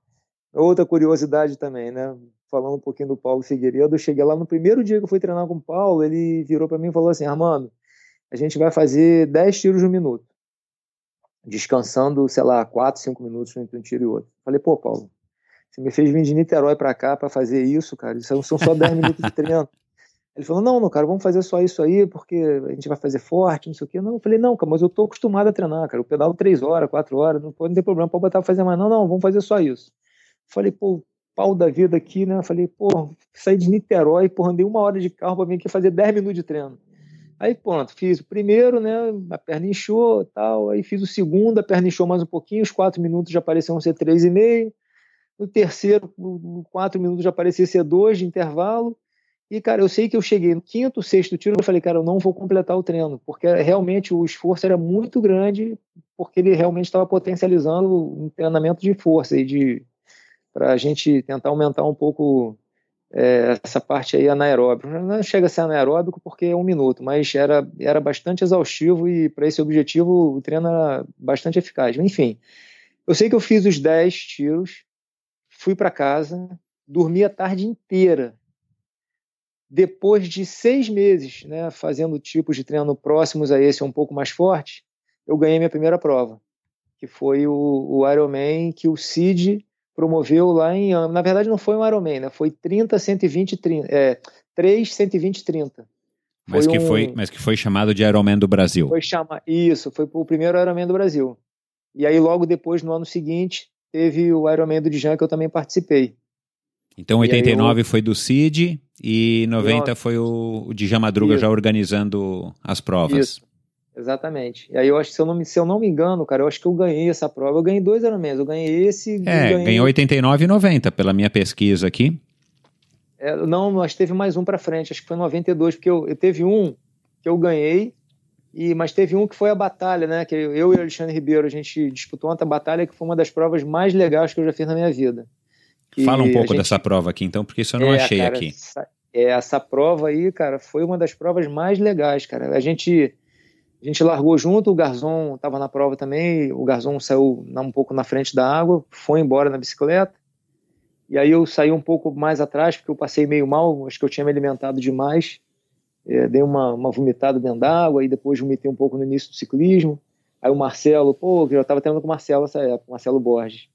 Outra curiosidade também, né, falando um pouquinho do Paulo Figueiredo, eu cheguei lá no primeiro dia que eu fui treinar com o Paulo, ele virou para mim e falou assim: Armando, a gente vai fazer 10 tiros no minuto, descansando, sei lá, 4, 5 minutos entre um tiro e outro. Falei, pô, Paulo, você me fez vir de Niterói para cá para fazer isso, cara. Isso são só 10 minutos de treino. Ele falou: Não, não, cara, vamos fazer só isso aí, porque a gente vai fazer forte, não sei o quê. Não, eu falei: Não, cara, mas eu tô acostumado a treinar, cara. Eu pedalo 3 horas, 4 horas, não pode ter problema, pode botar pra fazer mais. Não, não, vamos fazer só isso. Falei: Pô, pau da vida aqui, né? Falei: Pô, saí de Niterói, pô, andei uma hora de carro pra vir aqui fazer 10 minutos de treino. Aí, pronto, fiz o primeiro, né? A perna inchou tal. Aí fiz o segundo, a perna inchou mais um pouquinho, os 4 minutos já pareciam ser 3,5 no terceiro, no quatro minutos já parecia ser dois de intervalo. E, cara, eu sei que eu cheguei no quinto, sexto tiro, eu falei, cara, eu não vou completar o treino, porque realmente o esforço era muito grande, porque ele realmente estava potencializando um treinamento de força e de para a gente tentar aumentar um pouco é, essa parte aí anaeróbico. Não chega a ser anaeróbico porque é um minuto, mas era, era bastante exaustivo e para esse objetivo o treino era bastante eficaz. Enfim, eu sei que eu fiz os 10 tiros, fui para casa, dormi a tarde inteira. Depois de seis meses, né, fazendo tipos de treino próximos a esse, um pouco mais forte, eu ganhei minha primeira prova, que foi o, o Ironman que o Cid promoveu lá em. Na verdade, não foi um Ironman, né? Foi 30, 120, 30, é, 3, 120, 30.
Mas que, um... foi, mas que foi chamado de Ironman do Brasil.
Foi chama... Isso, foi o primeiro Ironman do Brasil. E aí, logo depois, no ano seguinte, teve o Ironman do Dijan que eu também participei.
Então 89 eu... foi do Cid e 90 eu... foi o, o Dijan Madruga Isso. já organizando as provas. Isso.
Exatamente. E aí eu acho que se eu, não me, se eu não me engano, cara, eu acho que eu ganhei essa prova. Eu ganhei dois Ironmans. Eu ganhei esse.
É,
ganhei...
ganhou 89 e 90 pela minha pesquisa aqui.
É, não, mas teve mais um para frente. Acho que foi 92, porque eu, eu teve um que eu ganhei e, mas teve um que foi a batalha, né? Que eu e o Alexandre Ribeiro, a gente disputou uma batalha que foi uma das provas mais legais que eu já fiz na minha vida.
Fala um pouco gente... dessa prova aqui, então, porque isso eu não é, achei
cara,
aqui.
Essa, é, essa prova aí, cara, foi uma das provas mais legais, cara. A gente, a gente largou junto, o Garzon estava na prova também, o Garzon saiu um pouco na frente da água, foi embora na bicicleta. E aí eu saí um pouco mais atrás, porque eu passei meio mal, acho que eu tinha me alimentado demais é, dei uma, uma vomitada dentro d'água, e depois vomitei um pouco no início do ciclismo. Aí o Marcelo, pô, eu estava treinando com o Marcelo nessa época, Marcelo Borges.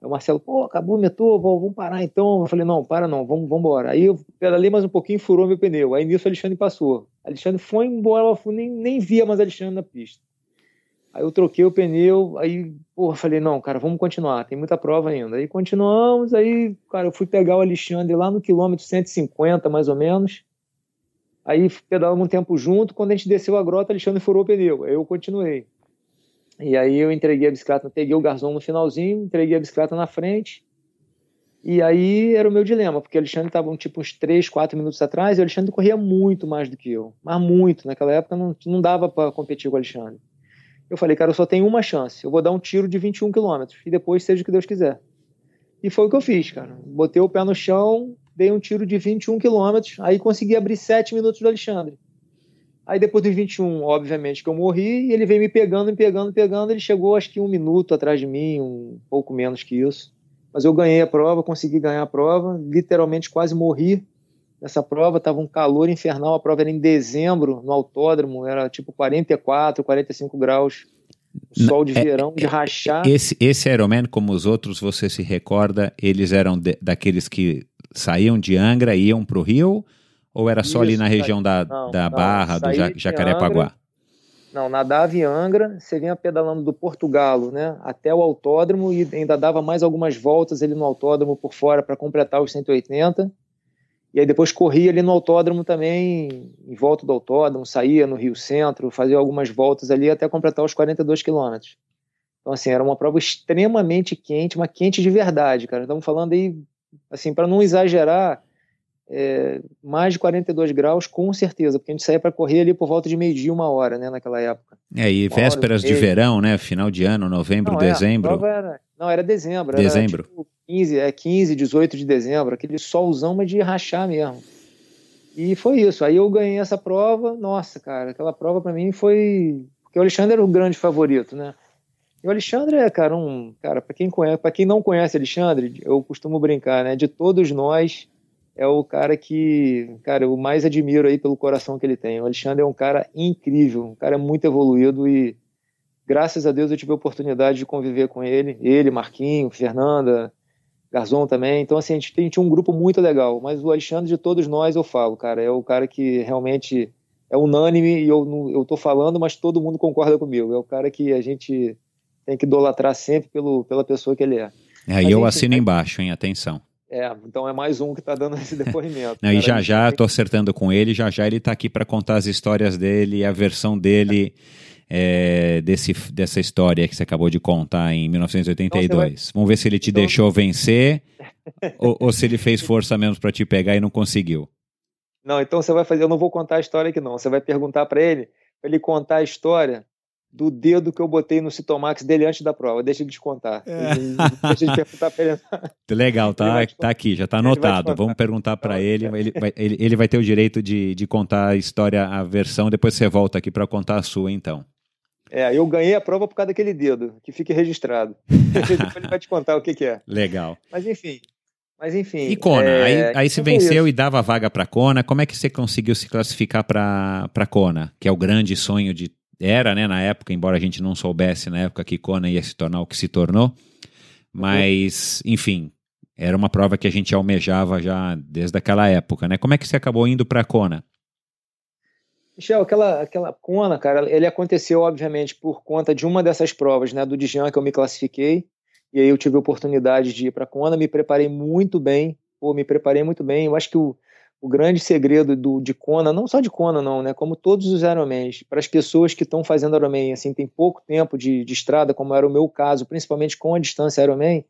Aí o Marcelo, pô, acabou o metrô, vamos parar então. Eu falei, não, para não, vamos, vamos embora. Aí eu pedalei mais um pouquinho, furou meu pneu. Aí nisso o Alexandre passou. Alexandre foi embora, eu nem, nem via mais Alexandre na pista. Aí eu troquei o pneu, aí, porra, falei, não, cara, vamos continuar, tem muita prova ainda. Aí continuamos, aí, cara, eu fui pegar o Alexandre lá no quilômetro 150, mais ou menos. Aí pedalamos um tempo junto. Quando a gente desceu a grota, Alexandre furou o pneu. Aí eu continuei. E aí eu entreguei a bicicleta, peguei o garçom no finalzinho, entreguei a bicicleta na frente. E aí era o meu dilema, porque o Alexandre estava tipo uns 3, 4 minutos atrás e o Alexandre corria muito mais do que eu. Mas muito. Naquela época não, não dava para competir com o Alexandre. Eu falei, cara, eu só tenho uma chance. Eu vou dar um tiro de 21 quilômetros e depois seja o que Deus quiser. E foi o que eu fiz, cara. Botei o pé no chão, dei um tiro de 21 quilômetros, aí consegui abrir 7 minutos do Alexandre. Aí depois dos 21, obviamente que eu morri, e ele veio me pegando, me pegando, me pegando, ele chegou acho que um minuto atrás de mim, um pouco menos que isso. Mas eu ganhei a prova, consegui ganhar a prova, literalmente quase morri nessa prova, tava um calor infernal, a prova era em dezembro, no autódromo, era tipo 44, 45 graus, sol de é, verão, de é, rachar.
Esse, esse Ironman, como os outros, você se recorda, eles eram de, daqueles que saíam de Angra e iam para o Rio? Ou era só Isso, ali na região da, não, da Barra, não, do Jacarepaguá?
Não, nadava em Angra, você vinha pedalando do Portugalo né, até o autódromo e ainda dava mais algumas voltas ali no autódromo por fora para completar os 180. E aí depois corria ali no autódromo também, em volta do autódromo, saía no Rio Centro, fazia algumas voltas ali até completar os 42 quilômetros. Então, assim, era uma prova extremamente quente, uma quente de verdade, cara. Estamos falando aí assim, para não exagerar, é, mais de 42 graus, com certeza, porque a gente saía para correr ali por volta de meio-dia, uma hora, né, naquela época.
É, e vésperas de verão, né, final de ano, novembro, não, dezembro.
É, era, não, era dezembro.
Dezembro.
Era, tipo, 15, é 15, 18 de dezembro, aquele solzão, mas de rachar mesmo. E foi isso. Aí eu ganhei essa prova. Nossa, cara, aquela prova para mim foi. Porque o Alexandre era o grande favorito, né? E o Alexandre é, cara, um. Cara, para quem conhece, quem não conhece Alexandre, eu costumo brincar, né? De todos nós, é o cara que, cara, eu mais admiro aí pelo coração que ele tem. O Alexandre é um cara incrível, um cara muito evoluído e graças a Deus eu tive a oportunidade de conviver com ele, ele, Marquinho, Fernanda, Garzon também. Então, assim, a gente, tinha um grupo muito legal. Mas o Alexandre, de todos nós, eu falo, cara, é o cara que realmente é unânime e eu, eu tô falando, mas todo mundo concorda comigo. É o cara que a gente tem que idolatrar sempre pelo, pela pessoa que ele é.
É, e eu assino embaixo, hein? Atenção.
É, então é mais um que está dando esse depoimento.
Não, e já já estou acertando com ele, já já ele está aqui para contar as histórias dele, a versão dele. É desse, dessa história que você acabou de contar em 1982. Então, vai... Vamos ver se ele te então... deixou vencer ou, ou, se ele fez força menos para te pegar e não conseguiu.
Não, então você vai fazer. Eu não vou contar a história aqui, não. Você vai perguntar para ele, para ele contar a história do dedo que eu botei no Citomax dele antes da prova. Deixa ele te contar. É. Deixa ele
perguntar para ele. Legal, tá, tá aqui, já tá anotado. Vamos perguntar para ele. Ele vai, ele, ele vai ter o direito de, de contar a história, a versão. Depois você volta aqui para contar a sua, então.
É, eu ganhei a prova por causa daquele dedo, que fique registrado. Depois ele vai te contar o que, que, é.
Legal.
Mas enfim. Mas enfim.
E Kona, é... aí, aí se venceu e dava vaga para Kona. Como é que você conseguiu se classificar para Kona? Que é o grande sonho de. Era, né, na época, embora a gente não soubesse na época que Kona ia se tornar o que se tornou. Mas, uhum. enfim, era uma prova que a gente almejava já desde aquela época, né? Como é que você acabou indo para Kona?
Michel, aquela, aquela Kona, cara, ele aconteceu, obviamente, por conta de uma dessas provas, né, do Dijan que eu me classifiquei, e aí eu tive a oportunidade de ir para Kona, me preparei muito bem, pô, me preparei muito bem, eu acho que o, o grande segredo do, de Kona, não só de Kona não, né, como todos os Ironmans, para as pessoas que estão fazendo Ironman, assim, tem pouco tempo de, de estrada, como era o meu caso, principalmente com a distância Ironman,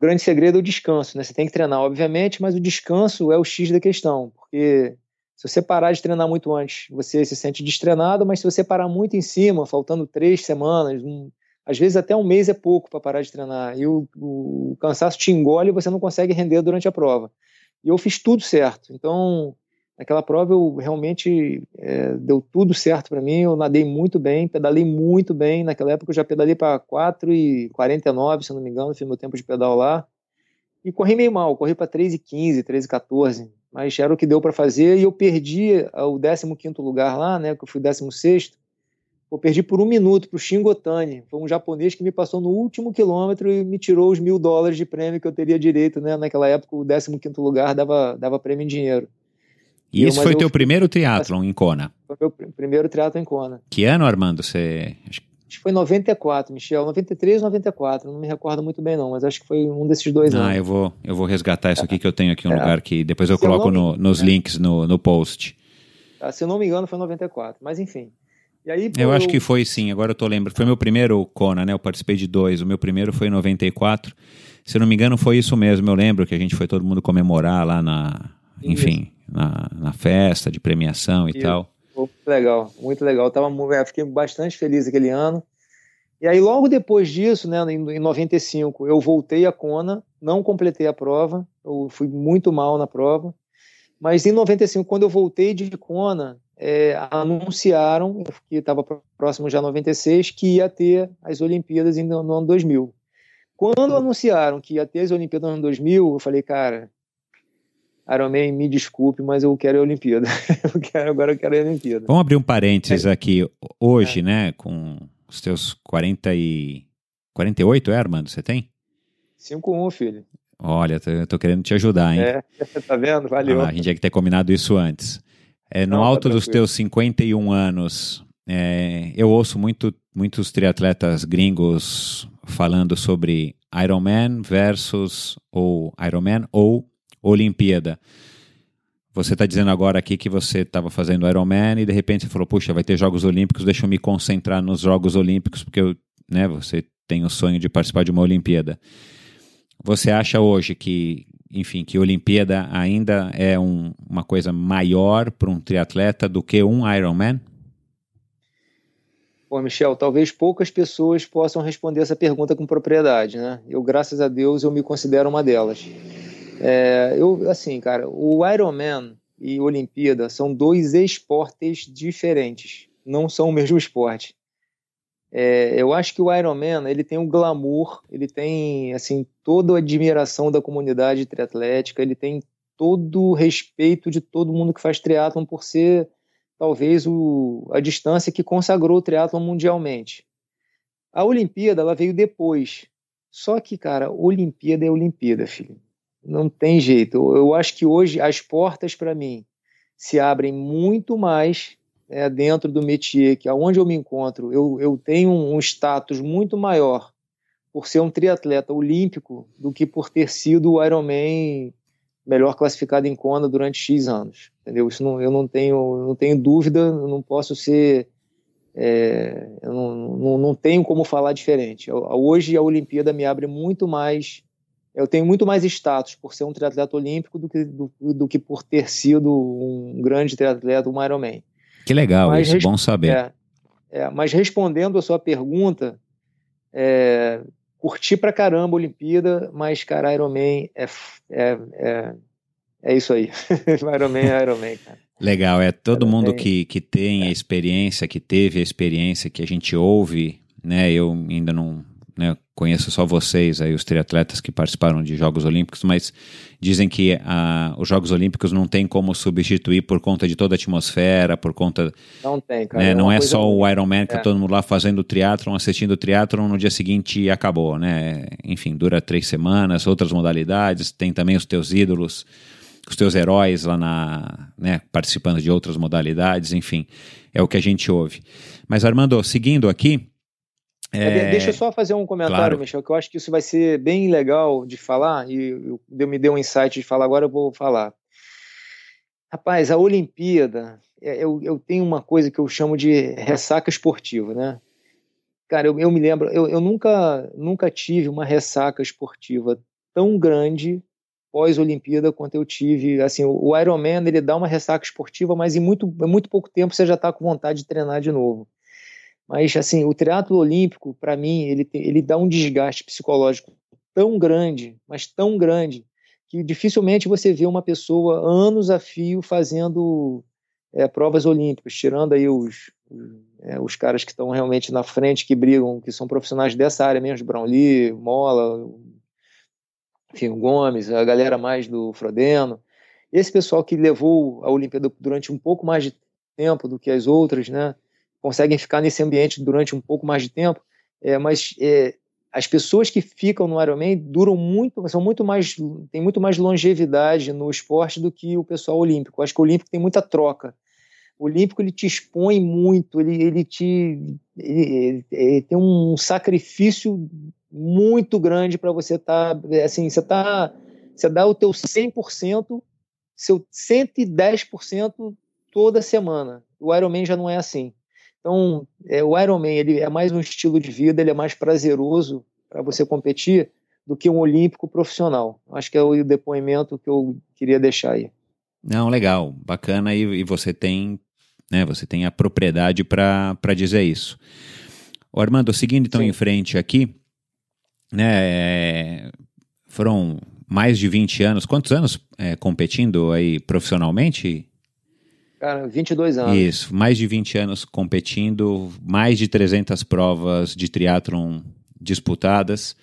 o grande segredo é o descanso, né, você tem que treinar, obviamente, mas o descanso é o X da questão, porque se você parar de treinar muito antes, você se sente destreinado, mas se você parar muito em cima, faltando três semanas, um, às vezes até um mês é pouco para parar de treinar, e o, o, cansaço te engole e você não consegue render durante a prova. E eu fiz tudo certo. Então, naquela prova eu realmente é, deu tudo certo para mim, eu nadei muito bem, pedalei muito bem. Naquela época eu já pedalei para 4,49, se não me engano, fiz meu tempo de pedal lá. E corri meio mal, corri para 3,15, 3,14 mas era o que deu para fazer e eu perdi o 15 lugar lá, né, que eu fui 16 eu perdi por um minuto para o Shingotani, foi um japonês que me passou no último quilômetro e me tirou os mil dólares de prêmio que eu teria direito, né, naquela época o 15 lugar dava, dava prêmio em dinheiro.
E esse foi teu primeiro triatlon em Kona?
Foi meu primeiro triatlon em Kona.
Que ano, Armando, você
Acho que foi 94, Michel. 93 ou 94, não me recordo muito bem não, mas acho que foi um desses dois
ah,
anos. Ah,
eu vou, eu vou resgatar isso aqui que eu tenho aqui um é. lugar que depois eu coloco eu no, nos é. links no, no post.
Tá, se eu não me engano foi 94, mas enfim.
E aí, eu acho que foi sim, agora eu tô lembrando. Foi meu primeiro Kona, né? Eu participei de dois. O meu primeiro foi em 94. Se eu não me engano, foi isso mesmo. Eu lembro que a gente foi todo mundo comemorar lá na. Enfim, na, na, festa de premiação e isso. tal.
Muito legal, muito legal. Eu tava, eu fiquei bastante feliz aquele ano. E aí, logo depois disso, né, em 95, eu voltei a Kona, não completei a prova, eu fui muito mal na prova. Mas em 95, quando eu voltei de Kona, é, anunciaram, que estava próximo já 96, que ia ter as Olimpíadas no, no ano 2000. Quando anunciaram que ia ter as Olimpíadas no ano 2000, eu falei, cara, Ironman, me desculpe, mas eu quero a Olimpíada. eu quero, agora eu quero a Olimpíada.
Vamos abrir um parênteses é. aqui. Hoje, é. né, com os teus 40 e... 48, é, Armando, você tem?
5-1, filho.
Olha, eu tô querendo te ajudar, hein? É,
tá vendo? Valeu.
Ah, a gente tinha que ter combinado isso antes. É, no Não, tá alto tá dos teus 51 anos, é, eu ouço muito, muitos triatletas gringos falando sobre Ironman versus ou Ironman ou Olimpíada. Você está dizendo agora aqui que você estava fazendo Ironman e de repente você falou, puxa, vai ter Jogos Olímpicos, deixa eu me concentrar nos Jogos Olímpicos, porque eu, né, você tem o sonho de participar de uma Olimpíada. Você acha hoje que, enfim, que Olimpíada ainda é um, uma coisa maior para um triatleta do que um Ironman?
Bom, Michel, talvez poucas pessoas possam responder essa pergunta com propriedade, né? Eu, graças a Deus, eu me considero uma delas. É, eu, assim, cara, o Ironman, e Olimpíada são dois esportes diferentes, não são o mesmo esporte. É, eu acho que o Ironman ele tem um glamour, ele tem assim toda a admiração da comunidade triatlética, ele tem todo o respeito de todo mundo que faz triatlon por ser talvez o, a distância que consagrou o triatlon mundialmente. A Olimpíada ela veio depois. Só que, cara, Olimpíada é Olimpíada, filho. Não tem jeito. Eu acho que hoje as portas para mim se abrem muito mais é, dentro do métier, que aonde eu me encontro, eu, eu tenho um status muito maior por ser um triatleta olímpico do que por ter sido o Ironman melhor classificado em Kona durante X anos. Entendeu? Isso não, eu não tenho, não tenho dúvida, eu não posso ser. É, eu não, não, não tenho como falar diferente. Hoje a Olimpíada me abre muito mais. Eu tenho muito mais status por ser um triatleta olímpico do que, do, do que por ter sido um grande triatleta, um Ironman.
Que legal, mas, isso, bom saber.
É, é, mas respondendo a sua pergunta, é, curti pra caramba a Olimpíada, mas, cara, Ironman é, é, é, é isso aí. Ironman é Ironman, cara.
Legal, é todo Iron mundo que, que tem a experiência, que teve a experiência que a gente ouve, né? Eu ainda não, né, conheço só vocês, aí, os triatletas que participaram de Jogos Olímpicos, mas dizem que ah, os Jogos Olímpicos não tem como substituir por conta de toda a atmosfera, por conta...
Não tem, cara.
Né, é não é só o Ironman que é. todo mundo lá fazendo triatlon, assistindo triatlon, no dia seguinte acabou, né? Enfim, dura três semanas, outras modalidades, tem também os teus ídolos, os teus heróis lá na... Né, participando de outras modalidades, enfim, é o que a gente ouve. Mas Armando, seguindo aqui...
É... Deixa eu só fazer um comentário, claro. Michel, que eu acho que isso vai ser bem legal de falar, e eu, me deu um insight de falar, agora eu vou falar. Rapaz, a Olimpíada, é, eu, eu tenho uma coisa que eu chamo de ressaca esportiva, né? Cara, eu, eu me lembro, eu, eu nunca, nunca tive uma ressaca esportiva tão grande pós-Olimpíada quanto eu tive. Assim, o Ironman, ele dá uma ressaca esportiva, mas em muito, em muito pouco tempo você já está com vontade de treinar de novo. Mas, assim, o triatlo olímpico, para mim, ele, ele dá um desgaste psicológico tão grande, mas tão grande, que dificilmente você vê uma pessoa anos a fio fazendo é, provas olímpicas, tirando aí os, é, os caras que estão realmente na frente, que brigam, que são profissionais dessa área mesmo, Brownlee, Mola, enfim, Gomes, a galera mais do Frodeno. Esse pessoal que levou a Olimpíada durante um pouco mais de tempo do que as outras, né? Conseguem ficar nesse ambiente durante um pouco mais de tempo, é, mas é, as pessoas que ficam no Ironman duram muito, são muito mais, tem muito mais longevidade no esporte do que o pessoal olímpico. Acho que o olímpico tem muita troca. O olímpico ele te expõe muito, ele, ele te ele, ele tem um sacrifício muito grande para você estar, tá, assim, você tá, você dá o teu 100%, seu 110% toda semana. O Ironman já não é assim. Então, é, o Ironman ele é mais um estilo de vida, ele é mais prazeroso para você competir do que um olímpico profissional. Acho que é o depoimento que eu queria deixar aí.
Não, legal, bacana e, e você tem, né, você tem a propriedade para dizer isso. Ô Armando, seguindo então Sim. em frente aqui, né, foram mais de 20 anos, quantos anos é, competindo aí profissionalmente?
Cara, 22 anos.
Isso, mais de 20 anos competindo, mais de 300 provas de triatlon disputadas.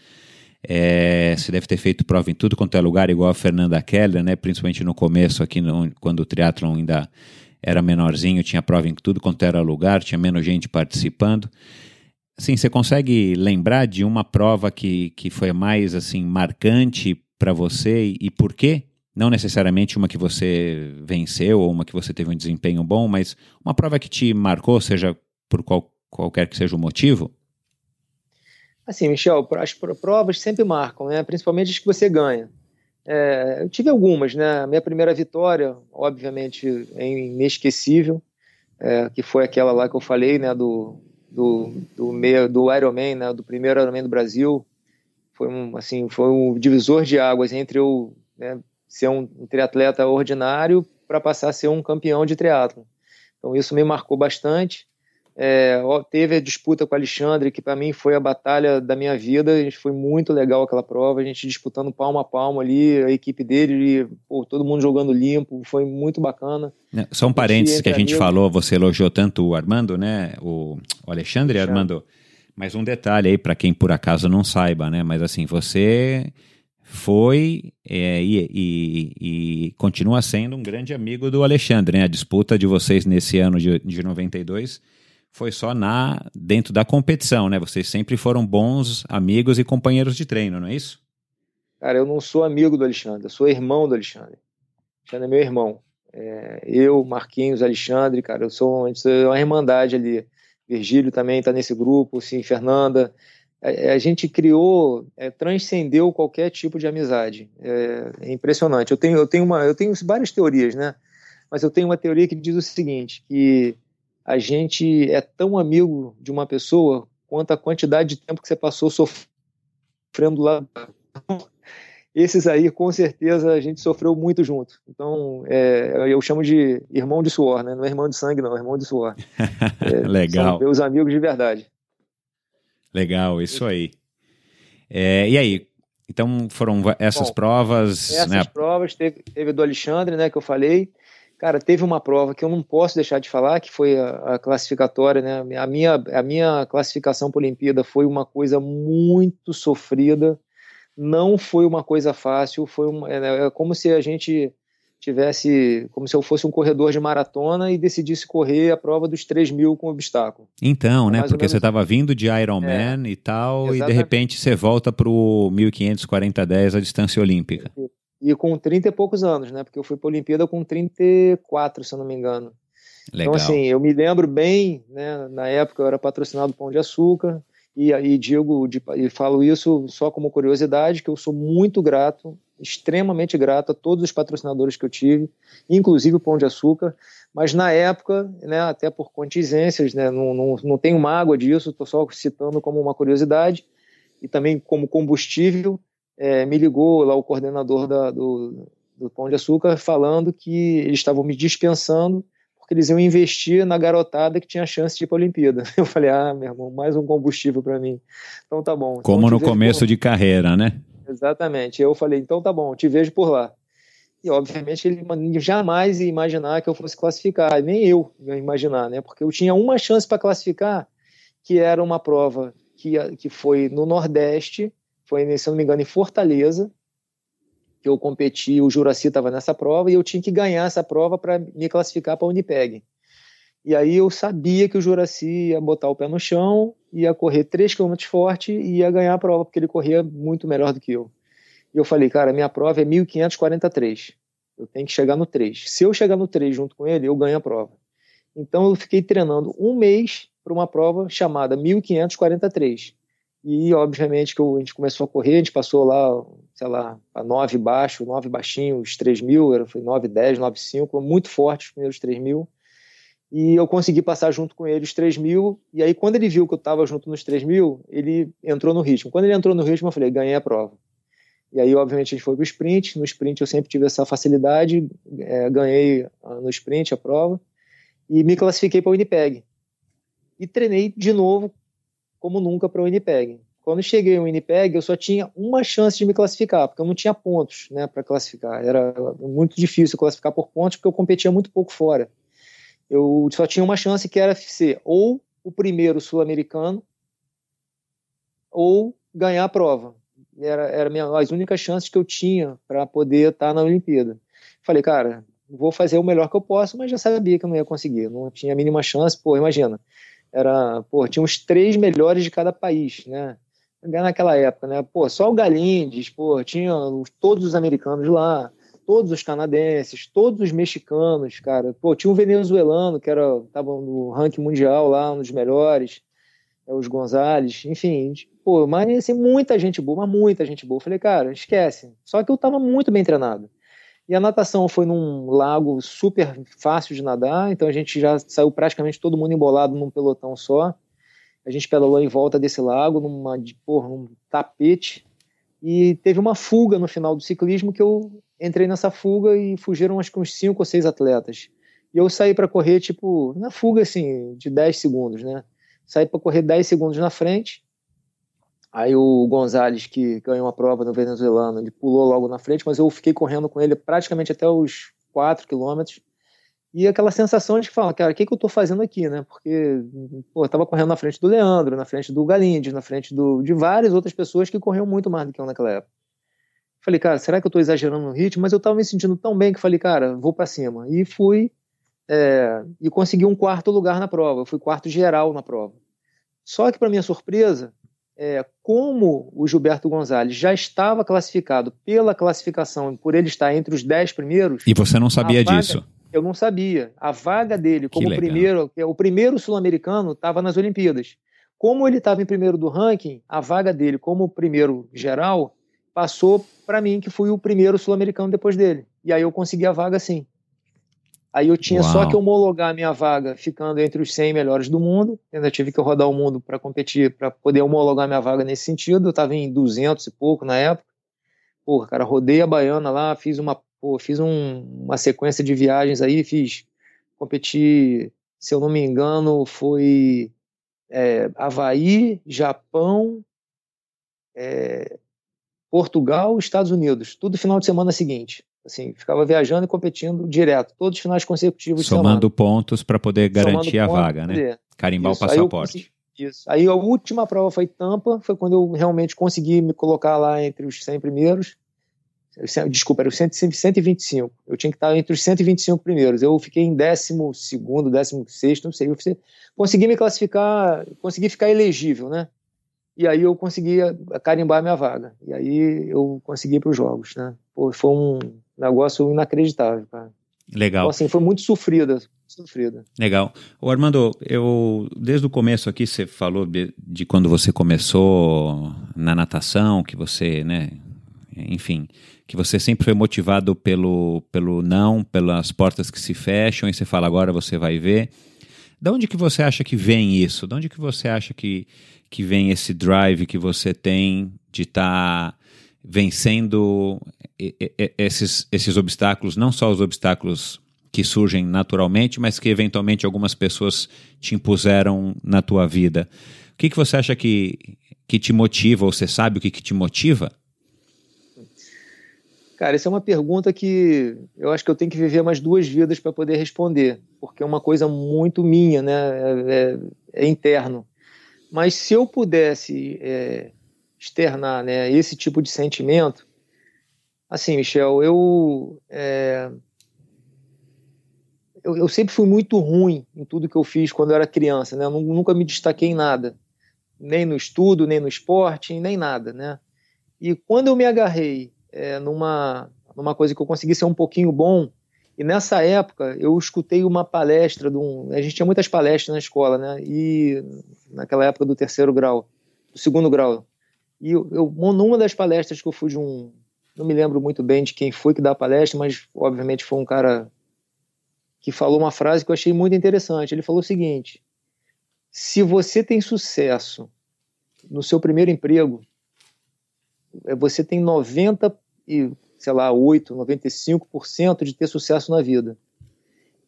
É, você deve ter feito prova em tudo quanto é lugar, igual a Fernanda Keller, né? Principalmente no começo, aqui no, quando o triatlon ainda era menorzinho, tinha prova em tudo quanto era lugar, tinha menos gente participando. Assim, você consegue lembrar de uma prova que, que foi mais assim marcante para você e, e por quê? Não necessariamente uma que você venceu ou uma que você teve um desempenho bom, mas uma prova que te marcou, seja por qual, qualquer que seja o motivo?
Assim, Michel, as provas sempre marcam, né? principalmente as que você ganha. É, eu tive algumas, né? A minha primeira vitória, obviamente, é inesquecível, é, que foi aquela lá que eu falei, né? Do, do, do, meio, do Ironman, né? Do primeiro Ironman do Brasil. Foi um, assim, foi um divisor de águas entre eu né, ser um, triatleta ordinário para passar a ser um campeão de triatlo. Então isso me marcou bastante. É, teve a disputa com o Alexandre, que para mim foi a batalha da minha vida. A gente foi muito legal aquela prova, a gente disputando palmo a palmo ali, a equipe dele, e, pô, todo mundo jogando limpo, foi muito bacana.
É, só um parênteses que a gente amigos. falou, você elogiou tanto o Armando, né? O, o Alexandre, Alexandre, Armando. Mas um detalhe aí, para quem por acaso não saiba, né? Mas assim, você foi é, e, e, e, continua sendo um grande amigo do Alexandre, né? A disputa de vocês nesse ano de, de 92 foi só na dentro da competição, né? Vocês sempre foram bons amigos e companheiros de treino, não é isso?
Cara, eu não sou amigo do Alexandre, eu sou irmão do Alexandre. Alexandre é meu irmão. É, eu, Marquinhos, Alexandre, cara, eu sou, é uma irmandade ali. Virgílio também está nesse grupo, sim, Fernanda. A, é, a gente criou, é, transcendeu qualquer tipo de amizade. É, é, impressionante. Eu tenho, eu tenho uma, eu tenho várias teorias, né? Mas eu tenho uma teoria que diz o seguinte, que a gente é tão amigo de uma pessoa quanto a quantidade de tempo que você passou sofrendo lá. Esses aí, com certeza, a gente sofreu muito junto. Então, é, eu chamo de irmão de suor, né? Não é irmão de sangue, não, é irmão de suor.
É, Legal.
São meus amigos de verdade.
Legal, isso aí. É, e aí? Então, foram essas Bom, provas.
Essas né? provas, teve, teve do Alexandre, né, que eu falei. Cara, teve uma prova que eu não posso deixar de falar, que foi a, a classificatória, né? A minha, a minha classificação para a Olimpíada foi uma coisa muito sofrida, não foi uma coisa fácil, foi uma, é, é como se a gente tivesse, como se eu fosse um corredor de maratona e decidisse correr a prova dos 3 mil com obstáculo.
Então, né? Porque você estava vindo de Ironman é, e tal, exatamente. e de repente você volta para o 1540 10 a distância olímpica.
E com 30 e poucos anos, né? Porque eu fui para a Olimpíada com 34, se eu não me engano. Então, Legal. Então, assim, eu me lembro bem, né? Na época eu era patrocinado Pão de Açúcar, e aí digo de, e falo isso só como curiosidade, que eu sou muito grato, extremamente grato a todos os patrocinadores que eu tive, inclusive o Pão de Açúcar, mas na época, né, até por contingências, né, não, não, não tenho mágoa disso, estou só citando como uma curiosidade, e também como combustível, é, me ligou lá o coordenador da, do, do Pão de Açúcar falando que eles estavam me dispensando porque eles iam investir na garotada que tinha chance de ir para a Olimpíada. Eu falei, ah, meu irmão, mais um combustível para mim. Então tá bom. Então,
Como no começo por... de carreira, né?
Exatamente. Eu falei, então tá bom, te vejo por lá. E obviamente ele jamais ia imaginar que eu fosse classificar, nem eu ia imaginar, né? Porque eu tinha uma chance para classificar, que era uma prova que, que foi no Nordeste, foi, se não me engano, em Fortaleza, que eu competi, o Juraci estava nessa prova, e eu tinha que ganhar essa prova para me classificar para a Unipeg. E aí eu sabia que o Juraci ia botar o pé no chão, ia correr 3 km forte e ia ganhar a prova, porque ele corria muito melhor do que eu. E eu falei, cara, minha prova é 1543. Eu tenho que chegar no 3. Se eu chegar no 3 junto com ele, eu ganho a prova. Então eu fiquei treinando um mês para uma prova chamada 1543. E, obviamente, que a gente começou a correr, a gente passou lá, sei lá, a 9 baixo, 9 baixinho, os 3 mil, foi 9, 10, 9, 5, muito forte os primeiros 3 mil. E eu consegui passar junto com ele os 3 mil. E aí, quando ele viu que eu estava junto nos 3 mil, ele entrou no ritmo. Quando ele entrou no ritmo, eu falei, ganhei a prova. E aí, obviamente, a gente foi para o sprint. No sprint, eu sempre tive essa facilidade, é, ganhei ah, no sprint a prova e me classifiquei para o Winnipeg. E treinei de novo como nunca para o Winnipeg. Quando cheguei no Winnipeg, eu só tinha uma chance de me classificar, porque eu não tinha pontos né, para classificar. Era muito difícil classificar por pontos, porque eu competia muito pouco fora. Eu só tinha uma chance que era ser ou o primeiro sul-americano ou ganhar a prova. Era, era minha, as únicas chances que eu tinha para poder estar tá na Olimpíada. Falei, cara, vou fazer o melhor que eu posso, mas já sabia que eu não ia conseguir. Não tinha a mínima chance. Pô, imagina, era, pô, tinha os três melhores de cada país, né? Naquela época, né? Pô, só o Galindes, pô, tinha todos os americanos lá, todos os canadenses, todos os mexicanos, cara. Pô, tinha um venezuelano que era tava no ranking mundial lá, um dos melhores, é, os Gonzalez, enfim, pô, mas assim, muita gente boa, mas muita gente boa. Falei, cara, esquece. Só que eu tava muito bem treinado. E a natação foi num lago super fácil de nadar, então a gente já saiu praticamente todo mundo embolado num pelotão só. A gente pedalou em volta desse lago, numa, porra, num tapete, e teve uma fuga no final do ciclismo que eu entrei nessa fuga e fugiram acho que uns cinco ou seis atletas. E eu saí para correr, tipo, na fuga, assim, de 10 segundos, né? Saí para correr 10 segundos na frente. Aí o Gonzalez, que ganhou a prova no venezuelano, ele pulou logo na frente, mas eu fiquei correndo com ele praticamente até os 4 quilômetros. E aquela sensação de falar, cara, o que, que eu tô fazendo aqui, né? Porque, pô, eu tava correndo na frente do Leandro, na frente do Galindes, na frente do, de várias outras pessoas que corriam muito mais do que eu naquela época. Falei, cara, será que eu tô exagerando no ritmo? Mas eu tava me sentindo tão bem que falei, cara, vou para cima. E fui, é, e consegui um quarto lugar na prova. Eu fui quarto geral na prova. Só que, para minha surpresa, é, como o Gilberto Gonzalez já estava classificado pela classificação, por ele estar entre os dez primeiros.
E você não sabia
vaga,
disso?
Eu não sabia. A vaga dele como primeiro, é o primeiro sul-americano, estava nas Olimpíadas. Como ele estava em primeiro do ranking, a vaga dele como primeiro geral passou para mim, que fui o primeiro sul-americano depois dele. E aí eu consegui a vaga sim. Aí eu tinha Uau. só que homologar a minha vaga ficando entre os 100 melhores do mundo. Eu ainda tive que rodar o mundo para competir, para poder homologar minha vaga nesse sentido. Eu estava em 200 e pouco na época. Pô, cara, rodei a baiana lá, fiz uma pô, fiz um, uma sequência de viagens aí, fiz, competi, se eu não me engano, foi é, Havaí, Japão, é, Portugal, Estados Unidos, tudo final de semana seguinte. Assim, ficava viajando e competindo direto, todos os finais consecutivos.
Somando pontos para poder garantir a vaga, né? Carimbar Isso. o passaporte. Aí
isso. Aí a última prova foi Tampa, foi quando eu realmente consegui me colocar lá entre os 100 primeiros. Desculpa, era o 125. Eu tinha que estar entre os 125 primeiros. Eu fiquei em 12, 16, não sei. Eu consegui me classificar, consegui ficar elegível, né? E aí eu consegui carimbar minha vaga. E aí eu consegui para os jogos, né? Pô, foi um negócio inacreditável, cara.
Legal.
Então, assim, foi muito sofrida, sofrida.
Legal. O Armando, eu desde o começo aqui você falou de, de quando você começou na natação, que você, né, enfim, que você sempre foi motivado pelo, pelo não, pelas portas que se fecham, e você fala, agora você vai ver. De onde que você acha que vem isso? De onde que você acha que, que vem esse drive que você tem de estar tá vencendo esses, esses obstáculos, não só os obstáculos que surgem naturalmente, mas que eventualmente algumas pessoas te impuseram na tua vida. O que, que você acha que, que te motiva, ou você sabe o que, que te motiva?
Cara, essa é uma pergunta que eu acho que eu tenho que viver mais duas vidas para poder responder, porque é uma coisa muito minha, né? É, é, é interno. Mas se eu pudesse é, externar né, esse tipo de sentimento, assim, Michel, eu, é, eu, eu sempre fui muito ruim em tudo que eu fiz quando eu era criança, né? Eu nunca me destaquei em nada, nem no estudo, nem no esporte, nem nada, né? E quando eu me agarrei é, numa, numa coisa que eu consegui ser um pouquinho bom. E nessa época eu escutei uma palestra de um. A gente tinha muitas palestras na escola, né? E naquela época do terceiro grau, do segundo grau. E eu, eu, numa das palestras que eu fui de um. Não me lembro muito bem de quem foi que dá a palestra, mas obviamente foi um cara que falou uma frase que eu achei muito interessante. Ele falou o seguinte: se você tem sucesso no seu primeiro emprego, é, você tem 90 e, sei lá, 8, 95% de ter sucesso na vida.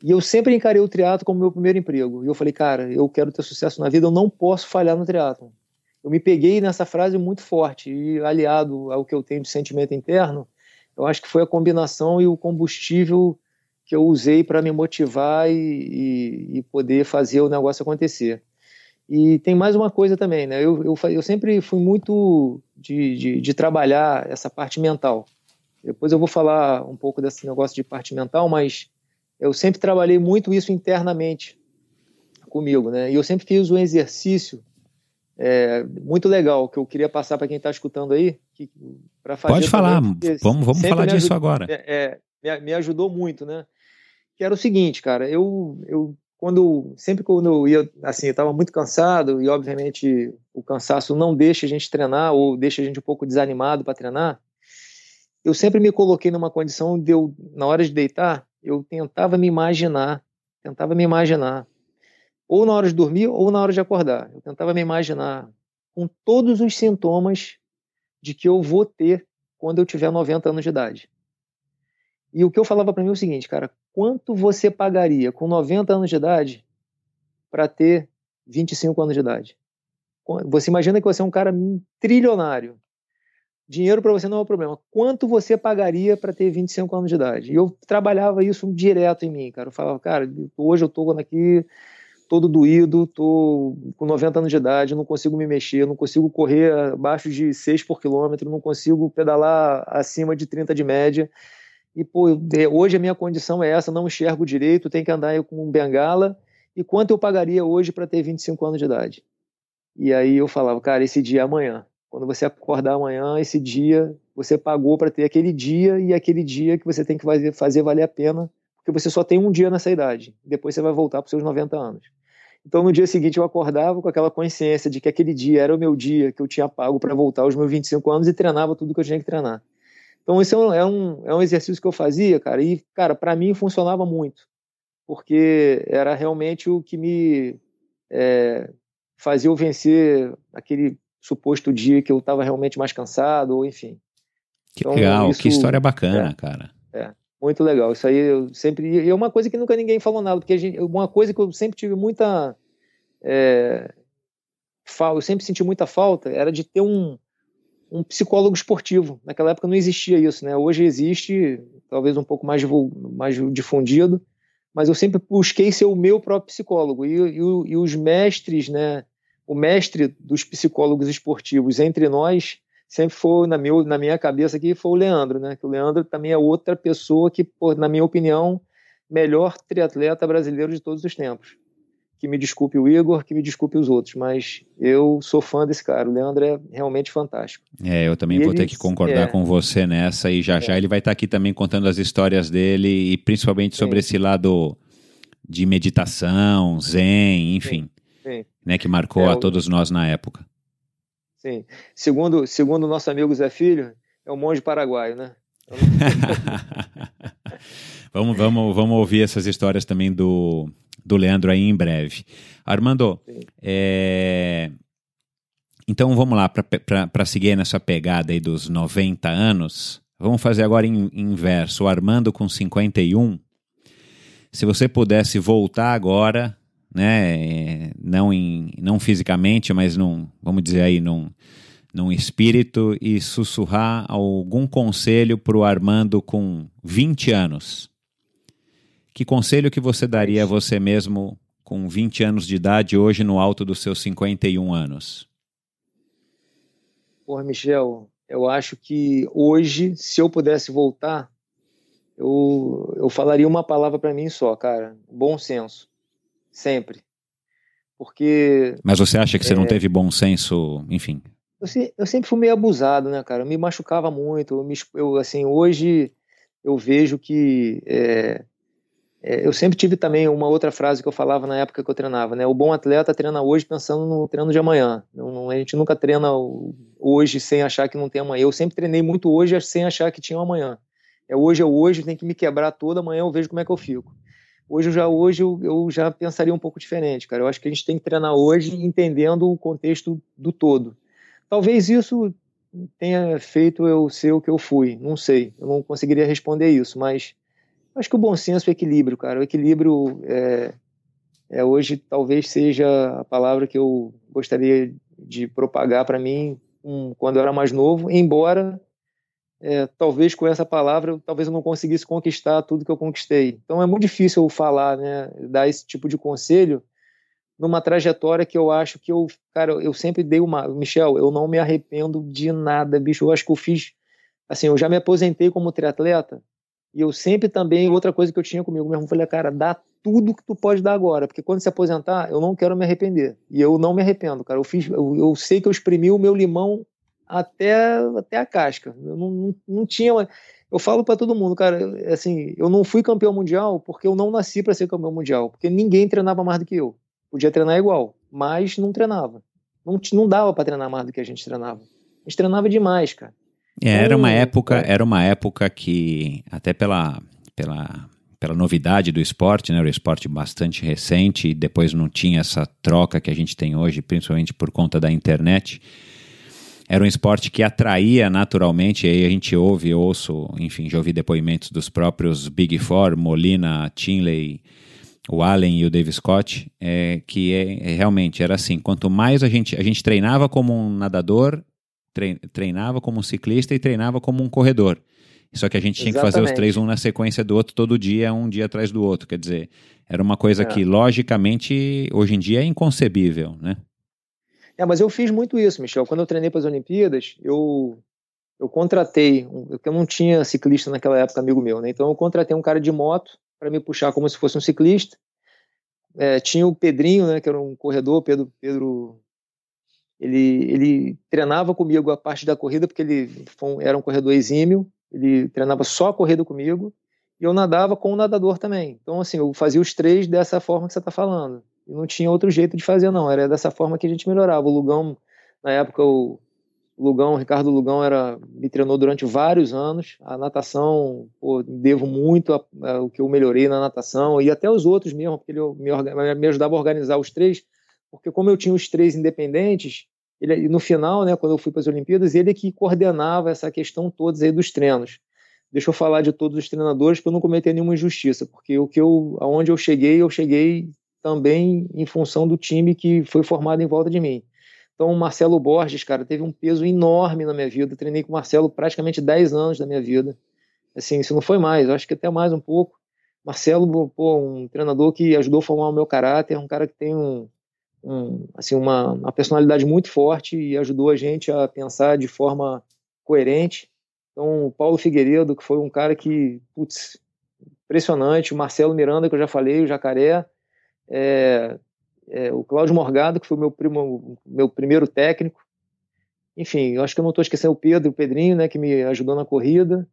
E eu sempre encarei o triatlo como meu primeiro emprego. E eu falei, cara, eu quero ter sucesso na vida, eu não posso falhar no triatlo. Eu me peguei nessa frase muito forte e aliado ao que eu tenho de sentimento interno, eu acho que foi a combinação e o combustível que eu usei para me motivar e, e, e, poder fazer o negócio acontecer. E tem mais uma coisa também, né? Eu, eu, eu sempre fui muito de, de, de, trabalhar essa parte mental. Depois eu vou falar um pouco desse negócio de parte mental, mas eu sempre trabalhei muito isso internamente comigo, né? E eu sempre fiz um exercício é, muito legal que eu queria passar para quem está escutando aí,
para fazer. Pode falar, vamos, vamos falar disso
ajudou,
agora.
É, é, me, me ajudou muito, né? Que era o seguinte, cara, eu, eu quando sempre quando eu ia assim, estava muito cansado e obviamente o cansaço não deixa a gente treinar ou deixa a gente um pouco desanimado para treinar. Eu sempre me coloquei numa condição de eu na hora de deitar, eu tentava me imaginar, tentava me imaginar ou na hora de dormir ou na hora de acordar. Eu tentava me imaginar com todos os sintomas de que eu vou ter quando eu tiver 90 anos de idade. E o que eu falava para mim é o seguinte, cara, quanto você pagaria com 90 anos de idade para ter 25 anos de idade? Você imagina que você é um cara trilionário. Dinheiro para você não é um problema. Quanto você pagaria para ter 25 anos de idade? E eu trabalhava isso direto em mim, cara. Eu falava, cara, hoje eu estou aqui todo doído, tô com 90 anos de idade, não consigo me mexer, não consigo correr abaixo de 6 por quilômetro, não consigo pedalar acima de 30 de média. E, pô, hoje a minha condição é essa, não enxergo direito, tenho que andar com um bengala. E quanto eu pagaria hoje para ter 25 anos de idade? E aí eu falava, cara, esse dia é amanhã. Quando você acordar amanhã, esse dia você pagou para ter aquele dia e aquele dia que você tem que fazer, fazer valer a pena, porque você só tem um dia nessa idade. Depois você vai voltar para seus 90 anos. Então no dia seguinte eu acordava com aquela consciência de que aquele dia era o meu dia que eu tinha pago para voltar aos meus 25 anos e treinava tudo que eu tinha que treinar. Então, isso é um, é um, é um exercício que eu fazia, cara, e, cara, para mim funcionava muito, porque era realmente o que me é, fazia eu vencer aquele suposto dia que eu estava realmente mais cansado, ou enfim.
Que então, legal, isso, que história bacana,
é,
cara.
É, muito legal. Isso aí eu sempre. E é uma coisa que nunca ninguém falou nada, porque gente, uma coisa que eu sempre tive muita. É, eu sempre senti muita falta era de ter um, um psicólogo esportivo. Naquela época não existia isso, né? Hoje existe, talvez um pouco mais, mais difundido, mas eu sempre busquei ser o meu próprio psicólogo. E, e, e, os mestres, né? O mestre dos psicólogos esportivos entre nós sempre foi, na, meu, na minha cabeça aqui, foi o Leandro, né? Que o Leandro também é outra pessoa que, na minha opinião, melhor triatleta brasileiro de todos os tempos que me desculpe o Igor, que me desculpe os outros, mas eu sou fã desse cara. O Leandro é realmente fantástico.
É, eu também e vou ele, ter que concordar é, com você nessa e já é. já ele vai estar aqui também contando as histórias dele e principalmente Sim. sobre esse lado de meditação, zen, enfim, Sim. né, que marcou é, a todos nós na época.
Sim. Segundo segundo o nosso amigo Zé Filho, é um monge paraguaio, né?
vamos, vamos, vamos ouvir essas histórias também do do Leandro aí em breve. Armando, é... então vamos lá, para seguir nessa pegada aí dos 90 anos, vamos fazer agora em inverso. O Armando com 51, se você pudesse voltar agora, né, não, em, não fisicamente, mas num, vamos dizer aí, num, num espírito e sussurrar algum conselho para o Armando com 20 anos, que conselho que você daria a você mesmo com 20 anos de idade, hoje no alto dos seus 51 anos?
Porra, Michel, eu acho que hoje, se eu pudesse voltar, eu, eu falaria uma palavra para mim só, cara: bom senso. Sempre. Porque.
Mas você acha que você é, não teve bom senso, enfim?
Eu, eu, sempre fui meio abusado, né, cara? Eu me machucava muito. Eu, me, eu assim, hoje eu vejo que. É, é, eu sempre tive também uma outra frase que eu falava na época que eu treinava, né? O bom atleta treina hoje pensando no treino de amanhã. Não, não, a gente nunca treina hoje sem achar que não tem amanhã. Eu sempre treinei muito hoje sem achar que tinha um amanhã. É hoje é hoje, tem que me quebrar toda amanhã eu vejo como é que eu fico. Hoje já hoje eu, eu já pensaria um pouco diferente, cara. Eu acho que a gente tem que treinar hoje entendendo o contexto do todo. Talvez isso tenha feito eu ser o que eu fui, não sei. Eu não conseguiria responder isso, mas Acho que o bom senso é o equilíbrio, cara. O equilíbrio é, é hoje talvez seja a palavra que eu gostaria de propagar para mim um, quando eu era mais novo, embora é, talvez com essa palavra talvez eu não conseguisse conquistar tudo que eu conquistei. Então é muito difícil eu falar, né, dar esse tipo de conselho numa trajetória que eu acho que eu, cara, eu sempre dei uma, Michel, eu não me arrependo de nada, bicho. Eu acho que eu fiz, assim, eu já me aposentei como triatleta e eu sempre também, outra coisa que eu tinha comigo mesmo, falei, cara, dá tudo que tu pode dar agora, porque quando se aposentar, eu não quero me arrepender. E eu não me arrependo, cara. Eu fiz, eu, eu sei que eu exprimi o meu limão até, até a casca. Eu não, não, não tinha. Eu falo para todo mundo, cara, assim, eu não fui campeão mundial porque eu não nasci para ser campeão mundial, porque ninguém treinava mais do que eu. Podia treinar igual, mas não treinava. Não, não dava para treinar mais do que a gente treinava. A gente treinava demais, cara.
É, era uma época, era uma época que até pela pela pela novidade do esporte, né? Era um esporte bastante recente e depois não tinha essa troca que a gente tem hoje, principalmente por conta da internet. era um esporte que atraía naturalmente, e aí a gente ouve, ouço, enfim, já ouvi depoimentos dos próprios Big Four, Molina, Tinley, o Allen e o Dave Scott, é, que é, é, realmente era assim, quanto mais a gente, a gente treinava como um nadador, treinava como um ciclista e treinava como um corredor. Só que a gente tinha Exatamente. que fazer os três um na sequência do outro todo dia, um dia atrás do outro. Quer dizer, era uma coisa é. que logicamente hoje em dia é inconcebível, né?
É, mas eu fiz muito isso, Michel. Quando eu treinei para as Olimpíadas, eu eu contratei, eu não tinha ciclista naquela época, amigo meu, né? Então eu contratei um cara de moto para me puxar como se fosse um ciclista. É, tinha o Pedrinho, né, que era um corredor, Pedro, Pedro ele, ele treinava comigo a parte da corrida, porque ele era um corredor exímio, ele treinava só a corrida comigo, e eu nadava com o nadador também. Então, assim, eu fazia os três dessa forma que você está falando. E não tinha outro jeito de fazer, não. Era dessa forma que a gente melhorava. O Lugão, na época, o Lugão, o Ricardo Lugão, era, me treinou durante vários anos. A natação, pô, devo muito a, a, o que eu melhorei na natação, e até os outros mesmo, porque ele me, me ajudava a organizar os três porque como eu tinha os três independentes, ele, no final, né, quando eu fui para as Olimpíadas, ele é que coordenava essa questão toda aí dos treinos. Deixa eu falar de todos os treinadores para não cometer nenhuma injustiça, porque o que eu, aonde eu cheguei, eu cheguei também em função do time que foi formado em volta de mim. Então, o Marcelo Borges, cara, teve um peso enorme na minha vida. Treinei com o Marcelo praticamente 10 anos da minha vida. Assim, se não foi mais, acho que até mais um pouco. Marcelo, pô, um treinador que ajudou a formar o meu caráter, um cara que tem um, um, assim, uma, uma personalidade muito forte e ajudou a gente a pensar de forma coerente. Então, o Paulo Figueiredo, que foi um cara que, putz, impressionante, o Marcelo Miranda, que eu já falei, o Jacaré, é, é, o Cláudio Morgado, que foi meu, primo, meu primeiro técnico. Enfim, eu acho que eu não estou esquecendo o Pedro, o Pedrinho, né, que me ajudou na corrida.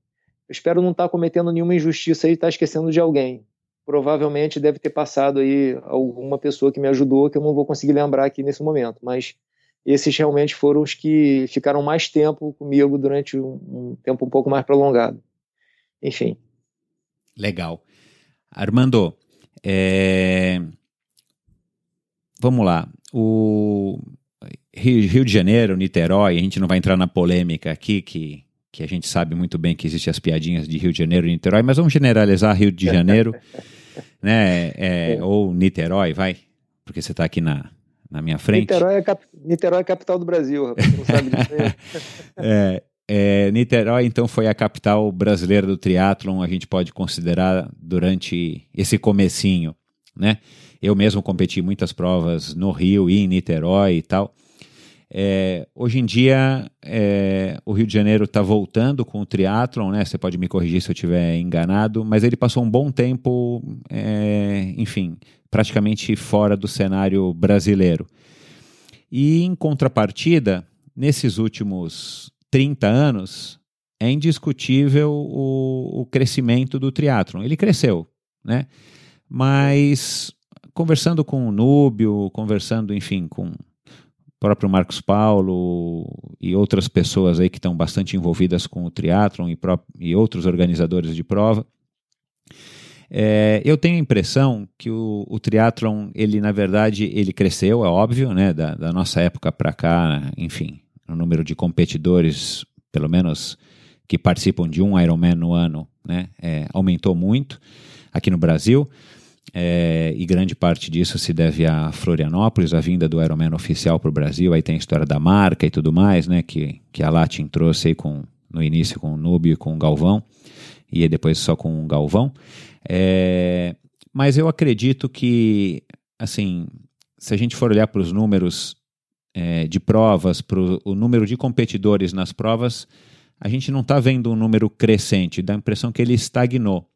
Eu espero não estar tá cometendo nenhuma injustiça e estar tá esquecendo de alguém provavelmente deve ter passado aí alguma pessoa que me ajudou que eu não vou conseguir lembrar aqui nesse momento, mas esses realmente foram os que ficaram mais tempo comigo durante um, um tempo um pouco mais prolongado. Enfim.
Legal. Armando, é... vamos lá. O Rio de Janeiro, Niterói, a gente não vai entrar na polêmica aqui, que, que a gente sabe muito bem que existem as piadinhas de Rio de Janeiro e Niterói, mas vamos generalizar Rio de Janeiro. né? É, ou Niterói, vai, porque você está aqui na, na minha frente.
Niterói é, cap... Niterói é capital do Brasil, rapaz, não sabe disso
é, é, Niterói, então, foi a capital brasileira do triatlon, a gente pode considerar durante esse comecinho, né? Eu mesmo competi muitas provas no Rio e em Niterói e tal. É, hoje em dia, é, o Rio de Janeiro está voltando com o triatlon, né? Você pode me corrigir se eu estiver enganado, mas ele passou um bom tempo, é, enfim, praticamente fora do cenário brasileiro. E em contrapartida, nesses últimos 30 anos, é indiscutível o, o crescimento do triatlon. Ele cresceu, né? Mas conversando com o Núbio, conversando, enfim, com próprio Marcos Paulo e outras pessoas aí que estão bastante envolvidas com o triatlon e, e outros organizadores de prova. É, eu tenho a impressão que o, o triatlon, ele na verdade, ele cresceu, é óbvio, né, da, da nossa época para cá, enfim, o número de competidores, pelo menos que participam de um Ironman no ano, né, é, aumentou muito aqui no Brasil. É, e grande parte disso se deve a Florianópolis, a vinda do Ironman oficial para o Brasil. Aí tem a história da marca e tudo mais, né? Que, que a Latin trouxe aí com, no início com o Nubio e com o Galvão, e depois só com o Galvão. É, mas eu acredito que, assim, se a gente for olhar para os números é, de provas, para o número de competidores nas provas, a gente não está vendo um número crescente, dá a impressão que ele estagnou.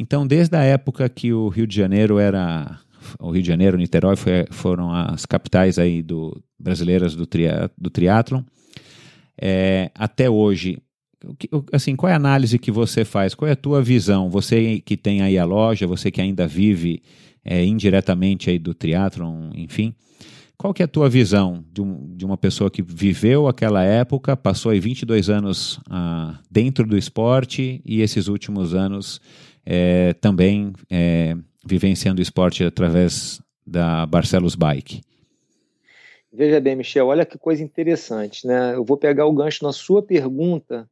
Então, desde a época que o Rio de Janeiro era o Rio de Janeiro, Niterói foi, foram as capitais aí do, brasileiras do, tria, do triatlon, é, até hoje, assim, qual é a análise que você faz? Qual é a tua visão? Você que tem aí a loja, você que ainda vive é, indiretamente aí do triatlon, enfim, qual que é a tua visão de, um, de uma pessoa que viveu aquela época, passou aí 22 anos ah, dentro do esporte e esses últimos anos é, também é, vivenciando esporte através da Barcelos Bike?
Veja bem, Michel, olha que coisa interessante, né? Eu vou pegar o gancho na sua pergunta.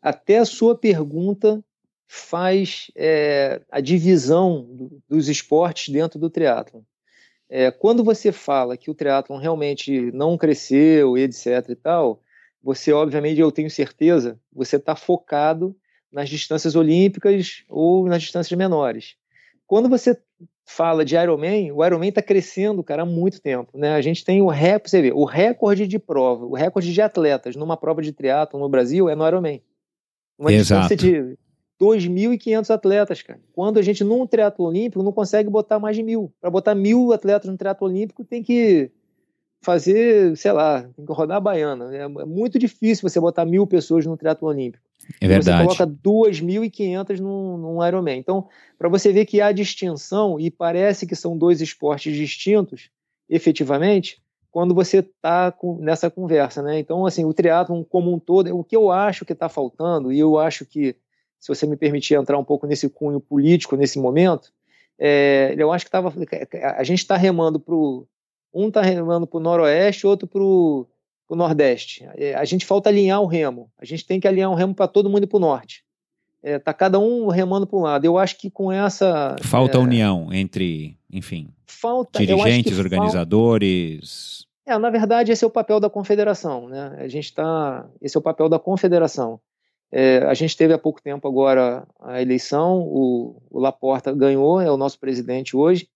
Até a sua pergunta faz é, a divisão do, dos esportes dentro do triatlon. É, quando você fala que o triatlon realmente não cresceu, etc e tal, você, obviamente, eu tenho certeza, você está focado nas distâncias olímpicas ou nas distâncias menores. Quando você fala de Ironman, o Ironman está crescendo, cara, há muito tempo. Né? A gente tem o recorde, você vê, o recorde de prova, o recorde de atletas numa prova de triatlo no Brasil é no Ironman. Uma
Exato.
distância de 2.500 atletas, cara. Quando a gente, num triatlo olímpico, não consegue botar mais de mil. Para botar mil atletas no triatlo olímpico, tem que fazer, sei lá, tem que rodar a baiana. É muito difícil você botar mil pessoas no triatlo olímpico.
É verdade.
Você coloca 2.500 num, num Ironman. Então, para você ver que há distinção, e parece que são dois esportes distintos, efetivamente, quando você está nessa conversa, né? Então, assim, o triatlon como um todo, o que eu acho que está faltando, e eu acho que, se você me permitir entrar um pouco nesse cunho político nesse momento, é, eu acho que tava, a gente está remando para um está remando para o noroeste, outro para o o Nordeste. É, a gente falta alinhar o remo. A gente tem que alinhar o remo para todo mundo ir para o Norte. É, tá cada um remando para um lado. Eu acho que com essa
falta
é,
união entre, enfim,
falta
dirigentes, organizadores.
Falta... É, na verdade esse é o papel da confederação, né? A gente está, esse é o papel da confederação. É, a gente teve há pouco tempo agora a eleição, o, o Laporta ganhou, é o nosso presidente hoje.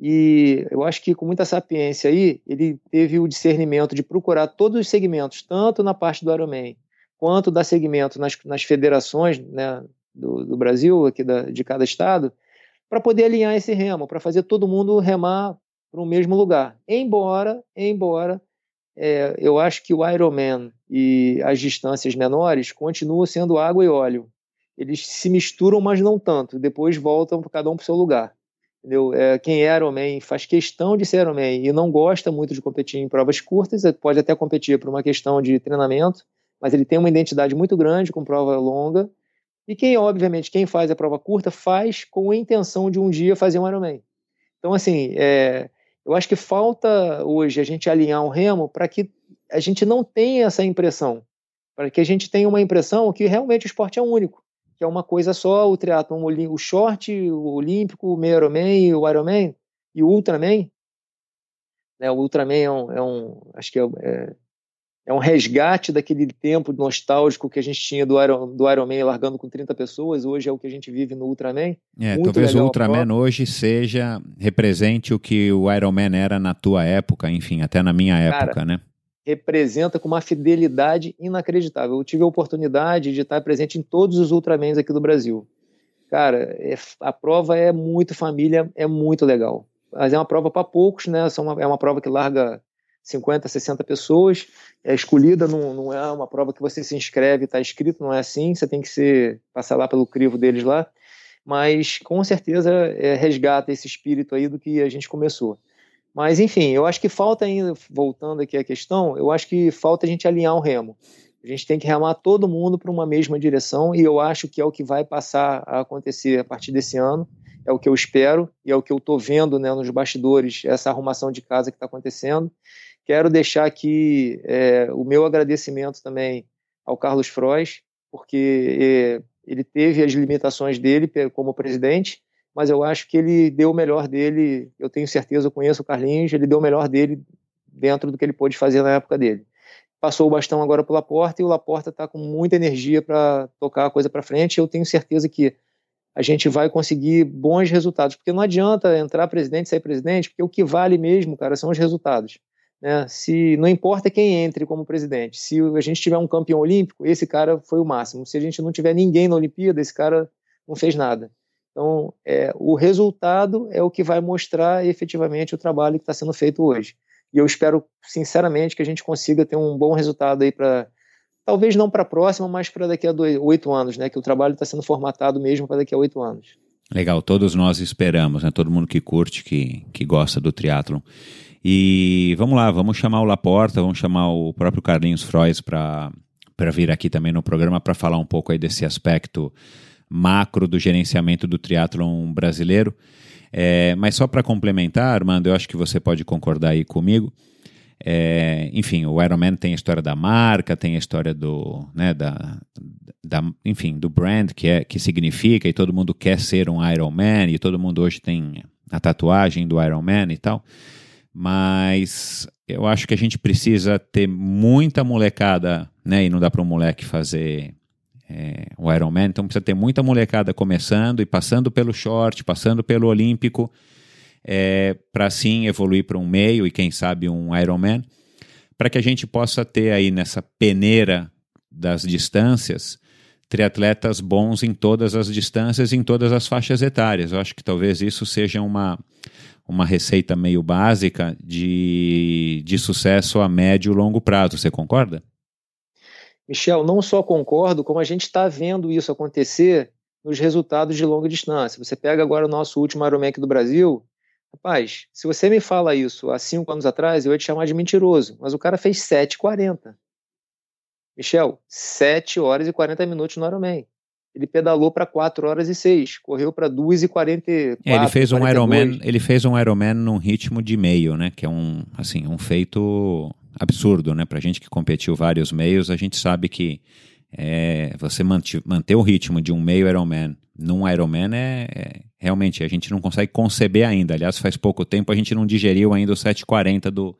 E eu acho que com muita sapiência aí, ele teve o discernimento de procurar todos os segmentos, tanto na parte do Ironman, quanto da segmento nas, nas federações né, do, do, Brasil, aqui da, de cada estado, para poder alinhar esse remo, para fazer todo mundo remar para o mesmo lugar. Embora, embora é, eu acho que o Ironman e as distâncias menores continuam sendo água e óleo. Eles se misturam, mas não tanto. Depois voltam cada um para o seu lugar. Entendeu? É, quem é Ironman faz questão de ser Ironman e não gosta muito de competir em provas curtas, pode até competir por uma questão de treinamento, mas ele tem uma identidade muito grande com prova longa. E quem, obviamente, quem faz a prova curta, faz com a intenção de um dia fazer um Ironman. Então, assim, é, eu acho que falta hoje a gente alinhar um remo para que a gente não tenha essa impressão, para que a gente tenha uma impressão que realmente o esporte é único que é uma coisa só, o triatlon, o short, o olímpico, o meio Ironman, o Ironman e o Ultraman. Né, o Ultraman é um, é um acho que é, é, é, um resgate daquele tempo nostálgico que a gente tinha do, Iron, do Ironman largando com 30 pessoas, hoje é o que a gente vive no Ultraman.
É, talvez o Ultraman hoje seja, represente o que o Ironman era na tua época, enfim, até na minha época,
Cara,
né?
Representa com uma fidelidade inacreditável. Eu tive a oportunidade de estar presente em todos os Ultramans aqui do Brasil. Cara, é, a prova é muito família, é muito legal. Mas é uma prova para poucos, né? é uma prova que larga 50, 60 pessoas. É escolhida, não, não é uma prova que você se inscreve, está escrito, não é assim. Você tem que ser, passar lá pelo crivo deles lá. Mas com certeza é, resgata esse espírito aí do que a gente começou. Mas, enfim, eu acho que falta ainda, voltando aqui à questão, eu acho que falta a gente alinhar o remo. A gente tem que remar todo mundo para uma mesma direção e eu acho que é o que vai passar a acontecer a partir desse ano. É o que eu espero e é o que eu estou vendo né, nos bastidores, essa arrumação de casa que está acontecendo. Quero deixar aqui é, o meu agradecimento também ao Carlos Frois, porque é, ele teve as limitações dele como presidente, mas eu acho que ele deu o melhor dele. Eu tenho certeza, eu conheço o Carlinhos, ele deu o melhor dele dentro do que ele pôde fazer na época dele. Passou o bastão agora para o Laporta e o Laporta está com muita energia para tocar a coisa para frente. Eu tenho certeza que a gente vai conseguir bons resultados, porque não adianta entrar presidente e sair presidente, porque o que vale mesmo, cara, são os resultados. Né? Se não importa quem entre como presidente, se a gente tiver um campeão olímpico, esse cara foi o máximo. Se a gente não tiver ninguém na Olimpíada, esse cara não fez nada. Então, é, o resultado é o que vai mostrar efetivamente o trabalho que está sendo feito hoje. E eu espero, sinceramente, que a gente consiga ter um bom resultado aí para, talvez não para a próxima, mas para daqui a oito anos, né? Que o trabalho está sendo formatado mesmo para daqui a oito anos.
Legal, todos nós esperamos, né? Todo mundo que curte, que, que gosta do triatlon. E vamos lá, vamos chamar o Laporta, vamos chamar o próprio Carlinhos Frois para vir aqui também no programa para falar um pouco aí desse aspecto macro do gerenciamento do triatlon brasileiro. É, mas só para complementar, Armando, eu acho que você pode concordar aí comigo. É, enfim, o Ironman tem a história da marca, tem a história do, né, da, da, enfim, do brand que é que significa e todo mundo quer ser um Ironman e todo mundo hoje tem a tatuagem do Ironman e tal. Mas eu acho que a gente precisa ter muita molecada, né? E não dá para um moleque fazer é, o Ironman, então precisa ter muita molecada começando e passando pelo short, passando pelo olímpico é, para sim evoluir para um meio e quem sabe um Ironman, para que a gente possa ter aí nessa peneira das distâncias triatletas bons em todas as distâncias, em todas as faixas etárias. Eu acho que talvez isso seja uma, uma receita meio básica de, de sucesso a médio e longo prazo. Você concorda?
Michel, não só concordo, como a gente está vendo isso acontecer nos resultados de longa distância. Você pega agora o nosso último Ironman do Brasil, Rapaz, se você me fala isso há cinco anos atrás, eu ia te chamar de mentiroso. Mas o cara fez 7,40. Michel, 7 horas e 40 minutos no Ironman. Ele pedalou para 4 horas e 6, correu para 2 e 44.
É, ele fez um Ironman, ele fez um Ironman num ritmo de meio, né, que é um, assim, um feito absurdo, né, pra gente que competiu vários meios, a gente sabe que é, você manter o ritmo de um meio Ironman num Ironman é, é, realmente a gente não consegue conceber ainda. Aliás, faz pouco tempo a gente não digeriu ainda o 740 do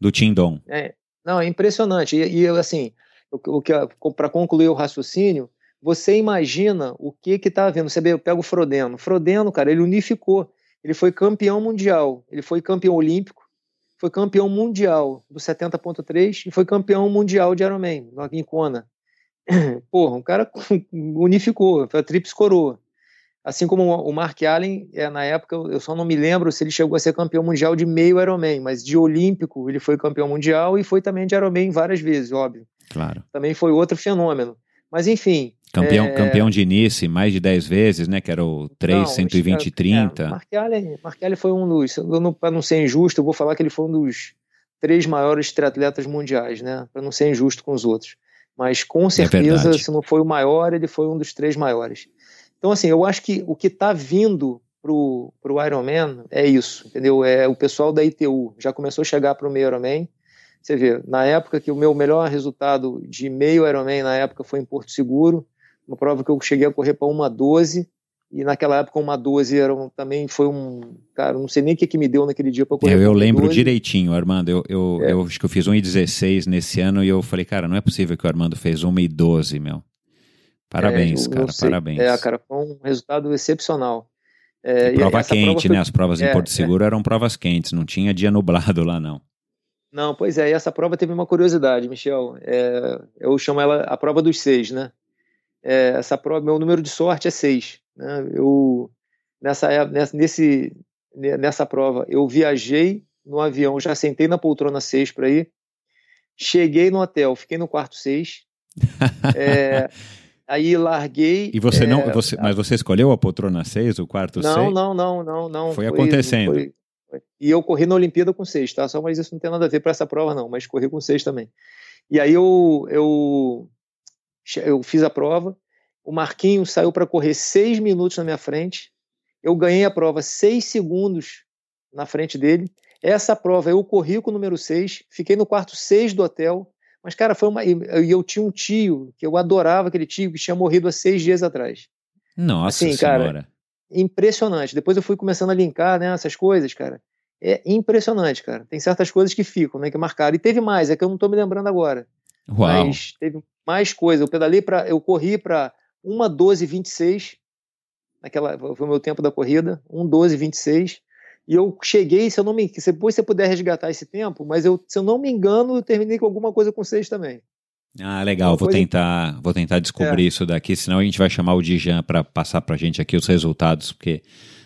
do Tindon.
É, não, é impressionante. E, e assim, o, o que para concluir o raciocínio, você imagina o que que tá havendo. Você pega o Frodeno. Frodeno, cara, ele unificou. Ele foi campeão mundial, ele foi campeão olímpico, foi campeão mundial do 70.3 e foi campeão mundial de Ironman, em Kona. Porra, um cara unificou, foi a Trips Coroa. Assim como o Mark Allen, é, na época, eu só não me lembro se ele chegou a ser campeão mundial de meio Ironman, mas de olímpico ele foi campeão mundial e foi também de Ironman várias vezes, óbvio.
Claro.
Também foi outro fenômeno. Mas enfim.
Campeão, é... campeão de Nice mais de 10 vezes, né? Que era o 3, não, 120 e 30. É,
Allen foi um dos. Para não ser injusto, eu vou falar que ele foi um dos três maiores triatletas mundiais, né? Para não ser injusto com os outros. Mas com é certeza, é se não foi o maior, ele foi um dos três maiores. Então, assim, eu acho que o que está vindo pro, pro Ironman é isso, entendeu? É o pessoal da ITU já começou a chegar para o meio Ironman. Você vê, na época que o meu melhor resultado de meio Ironman na época foi em Porto Seguro, uma prova que eu cheguei a correr para uma 12 e naquela época uma 12 era um, também foi um. Cara, não sei nem o que, que me deu naquele dia para correr.
Eu, eu lembro 12. direitinho, Armando. Eu, eu, é. eu acho que eu fiz 1,16 nesse ano e eu falei, cara, não é possível que o Armando fez 1,12, meu. Parabéns, é, cara, parabéns.
É, cara, foi um resultado excepcional. É,
prova quente, foi... né? As provas em é, Porto é. Seguro eram provas quentes, não tinha dia nublado lá, não.
Não, pois é, e essa prova teve uma curiosidade, Michel. É, eu chamo ela a prova dos seis, né? É, essa prova, meu número de sorte é seis. Né? Eu, nessa, nessa, nesse, nessa prova, eu viajei no avião, já sentei na poltrona 6 para ir, cheguei no hotel, fiquei no quarto 6. é, aí larguei.
E você não, é, você, mas você escolheu a poltrona 6, o quarto 6?
Não, não, não, não, não.
Foi, foi acontecendo. Foi.
E eu corri na Olimpíada com 6, tá? Só, mas isso não tem nada a ver para essa prova, não, mas corri com 6 também. E aí eu, eu, eu fiz a prova, o Marquinhos saiu para correr seis minutos na minha frente. Eu ganhei a prova seis segundos na frente dele. Essa prova eu corri com o número 6, fiquei no quarto 6 do hotel. Mas, cara, foi uma. E eu tinha um tio, que eu adorava aquele tio, que tinha morrido há seis dias atrás.
Nossa assim, senhora. Cara,
impressionante. Depois eu fui começando a linkar né, essas coisas, cara. É impressionante, cara. Tem certas coisas que ficam, né, que marcaram. E teve mais, é que eu não estou me lembrando agora.
Uau.
Mas teve mais coisa. Eu pedalei para. Eu corri para uma 12,26, naquela foi o meu tempo da corrida, 1,12,26. E eu cheguei, se eu não me depois você puder resgatar esse tempo, mas eu, se eu não me engano, eu terminei com alguma coisa com 6 também.
Ah, legal. Vou tentar, vou tentar descobrir é. isso daqui, senão a gente vai chamar o Dijan para passar para a gente aqui os resultados, porque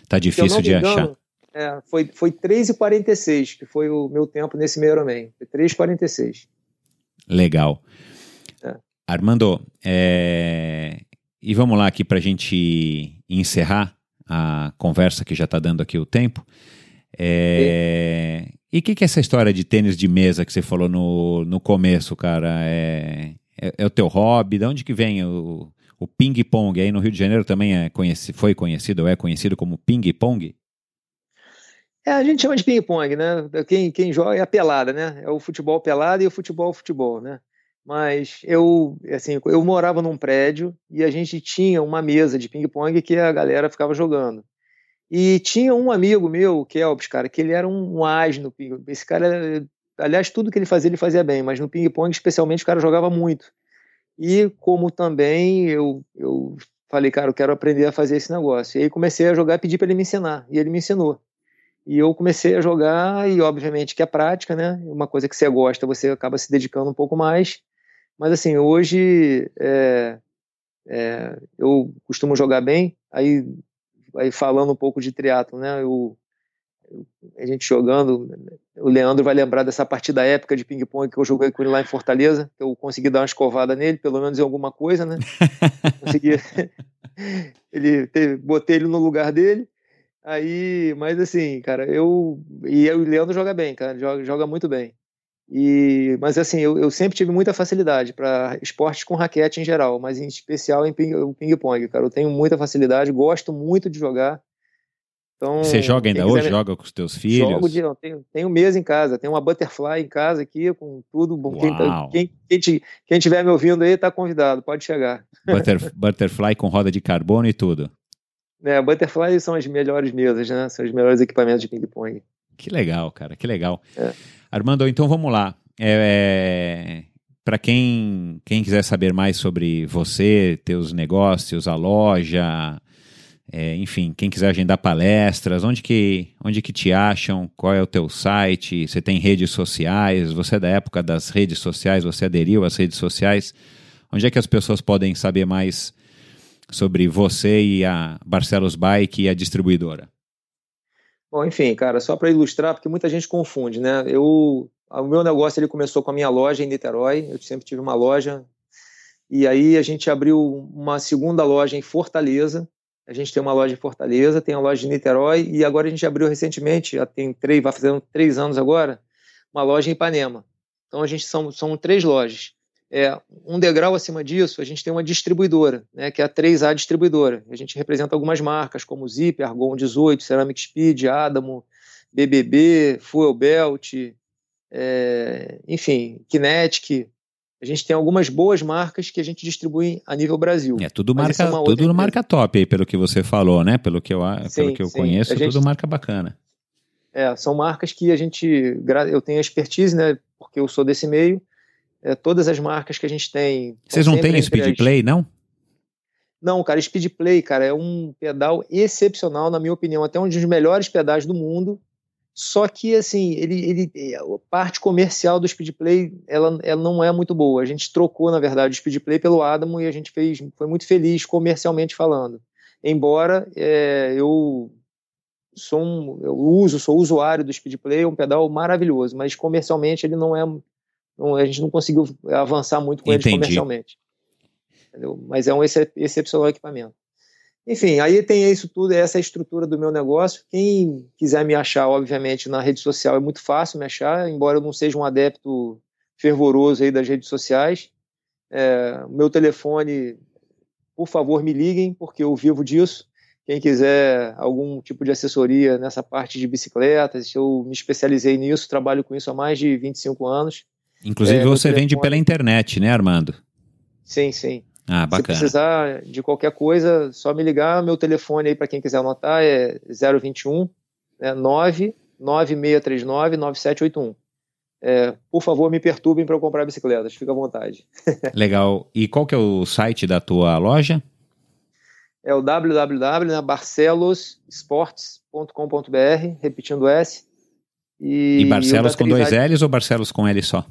tá difícil de engano, achar.
É, foi, foi 3,46, que foi o meu tempo nesse meio Ironman. Foi 3,46.
Legal. É. Armando, é, e vamos lá aqui para a gente encerrar a conversa que já está dando aqui o tempo. É... E o que, que é essa história de tênis de mesa que você falou no, no começo, cara? É, é, é o teu hobby? De onde que vem o, o ping-pong? Aí no Rio de Janeiro também é conheci, foi conhecido ou é conhecido como ping-pong?
É, a gente chama de ping-pong, né? Quem, quem joga é a pelada, né? É o futebol pelado e o futebol futebol, né? Mas eu, assim, eu morava num prédio e a gente tinha uma mesa de ping-pong que a galera ficava jogando. E tinha um amigo meu, o Kelps, cara, que ele era um, um asno. Esse cara, aliás, tudo que ele fazia, ele fazia bem, mas no ping-pong, especialmente, o cara jogava muito. E como também eu, eu falei, cara, eu quero aprender a fazer esse negócio. E aí comecei a jogar e pedi para ele me ensinar. E ele me ensinou. E eu comecei a jogar, e obviamente que é prática, né? Uma coisa que você gosta, você acaba se dedicando um pouco mais. Mas assim, hoje é, é, eu costumo jogar bem. Aí, aí falando um pouco de triatlo, né? Eu, a gente jogando, o Leandro vai lembrar dessa partida épica de ping-pong que eu joguei com ele lá em Fortaleza, eu consegui dar uma escovada nele, pelo menos em alguma coisa, né? consegui. ele teve, botei ele no lugar dele. Aí, mas assim, cara, eu e o Leandro joga bem, cara, joga, joga muito bem. E, mas assim, eu, eu sempre tive muita facilidade para esportes com raquete em geral, mas em especial em ping-pong, cara. Eu tenho muita facilidade, gosto muito de jogar.
Então, Você joga ainda hoje? Me... Joga com os teus filhos?
Jogo de, tenho, tenho mesa em casa, tenho uma butterfly em casa aqui, com tudo. Quem, tá, quem, quem, quem tiver me ouvindo aí está convidado, pode chegar.
Butter, butterfly com roda de carbono e tudo.
É, butterfly são as melhores mesas, né? São os melhores equipamentos de ping-pong.
Que legal, cara, que legal. É. Armando, então vamos lá. É, é Para quem, quem quiser saber mais sobre você, teus negócios, a loja, é, enfim, quem quiser agendar palestras, onde que, onde que te acham? Qual é o teu site? Você tem redes sociais? Você é da época das redes sociais? Você aderiu às redes sociais? Onde é que as pessoas podem saber mais sobre você e a Barcelos Bike e a distribuidora?
Bom, enfim, cara, só para ilustrar, porque muita gente confunde, né? Eu, o meu negócio ele começou com a minha loja em Niterói. Eu sempre tive uma loja e aí a gente abriu uma segunda loja em Fortaleza. A gente tem uma loja em Fortaleza, tem a loja de Niterói e agora a gente abriu recentemente, já tem três, vai fazendo três anos agora, uma loja em Ipanema. Então a gente são, são três lojas. É, um degrau acima disso, a gente tem uma distribuidora, né, que é a 3A Distribuidora. A gente representa algumas marcas como Zip, Argon 18, Ceramic Speed, Adamo, BBB, Fuel Belt, é, enfim, Kinetic. A gente tem algumas boas marcas que a gente distribui a nível Brasil.
É tudo marca, é tudo marca top aí, pelo que você falou, né? Pelo que eu, sim, pelo que eu conheço, gente, tudo marca bacana.
É, são marcas que a gente, eu tenho expertise, né? Porque eu sou desse meio é, todas as marcas que a gente tem.
Vocês não têm Speed as... Play, não?
Não, cara, Speed Play, cara, é um pedal excepcional, na minha opinião, até um dos melhores pedais do mundo. Só que, assim, ele, ele, a parte comercial do Speed Play, ela, ela não é muito boa. A gente trocou, na verdade, o Speed Play pelo Adamo e a gente fez, foi muito feliz comercialmente falando. Embora é, eu sou um, eu uso, sou usuário do Speed Play, é um pedal maravilhoso, mas comercialmente ele não é não, a gente não conseguiu avançar muito com Entendi. eles comercialmente. Entendeu? Mas é um excep excepcional equipamento. Enfim, aí tem isso tudo, essa é a estrutura do meu negócio. Quem quiser me achar, obviamente, na rede social é muito fácil me achar, embora eu não seja um adepto fervoroso aí das redes sociais. É, meu telefone, por favor, me liguem, porque eu vivo disso. Quem quiser algum tipo de assessoria nessa parte de bicicletas, eu me especializei nisso, trabalho com isso há mais de 25 anos.
Inclusive é, você vende pela internet, né, Armando?
Sim, sim.
Ah, bacana.
Se precisar de qualquer coisa, só me ligar. Meu telefone aí, para quem quiser anotar, é 021 né, 99639 9781. É, por favor, me perturbem para eu comprar bicicletas, fica à vontade.
Legal. E qual que é o site da tua loja?
É o www.barcelosports.com.br, repetindo S.
E, e Barcelos com dois L's ou Barcelos com L só?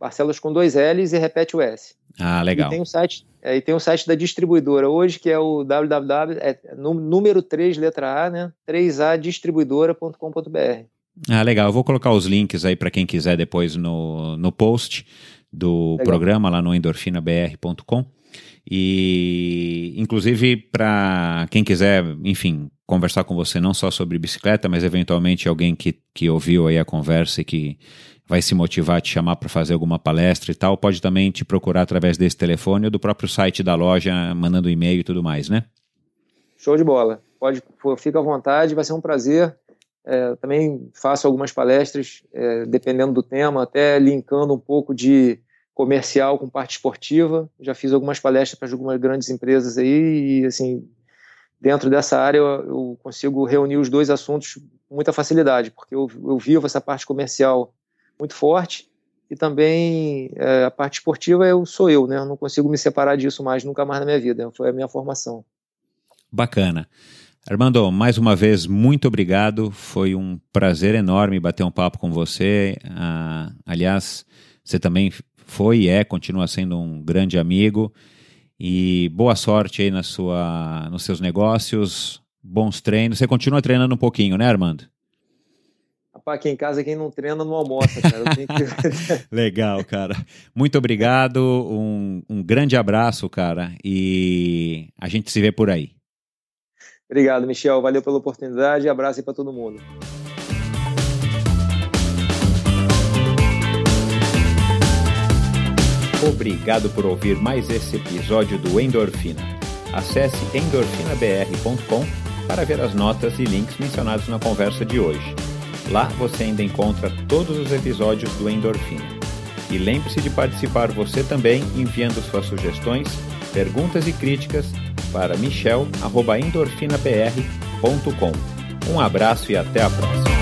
Barcelos com dois L's e repete o S.
Ah, legal.
E tem o site, é, e tem o site da distribuidora hoje, que é o www, é, número 3, letra A, né? 3adistribuidora.com.br.
Ah, legal. Eu vou colocar os links aí para quem quiser depois no, no post do legal. programa lá no endorfinabr.com. E, inclusive, para quem quiser, enfim, conversar com você não só sobre bicicleta, mas eventualmente alguém que, que ouviu aí a conversa e que vai se motivar a te chamar para fazer alguma palestra e tal, pode também te procurar através desse telefone ou do próprio site da loja, mandando e-mail e tudo mais, né?
Show de bola. Pode, fica à vontade, vai ser um prazer. É, também faço algumas palestras, é, dependendo do tema, até linkando um pouco de comercial com parte esportiva. Já fiz algumas palestras para algumas grandes empresas aí e, assim, dentro dessa área eu, eu consigo reunir os dois assuntos com muita facilidade, porque eu, eu vivo essa parte comercial muito forte e também é, a parte esportiva eu sou eu, né? Eu não consigo me separar disso mais nunca mais na minha vida. Foi a minha formação.
Bacana. Armando, mais uma vez, muito obrigado. Foi um prazer enorme bater um papo com você. Ah, aliás, você também foi e é, continua sendo um grande amigo. E boa sorte aí na sua, nos seus negócios, bons treinos. Você continua treinando um pouquinho, né, Armando?
Rapaz, aqui em casa quem não treina não almoça, cara. Que...
Legal, cara. Muito obrigado, um, um grande abraço, cara. E a gente se vê por aí.
Obrigado, Michel. Valeu pela oportunidade. Abraço aí para todo mundo.
Obrigado por ouvir mais esse episódio do Endorfina. Acesse endorfinabr.com para ver as notas e links mencionados na conversa de hoje. Lá você ainda encontra todos os episódios do Endorfina. E lembre-se de participar você também enviando suas sugestões, perguntas e críticas para michel.endorfinabr.com. Um abraço e até a próxima.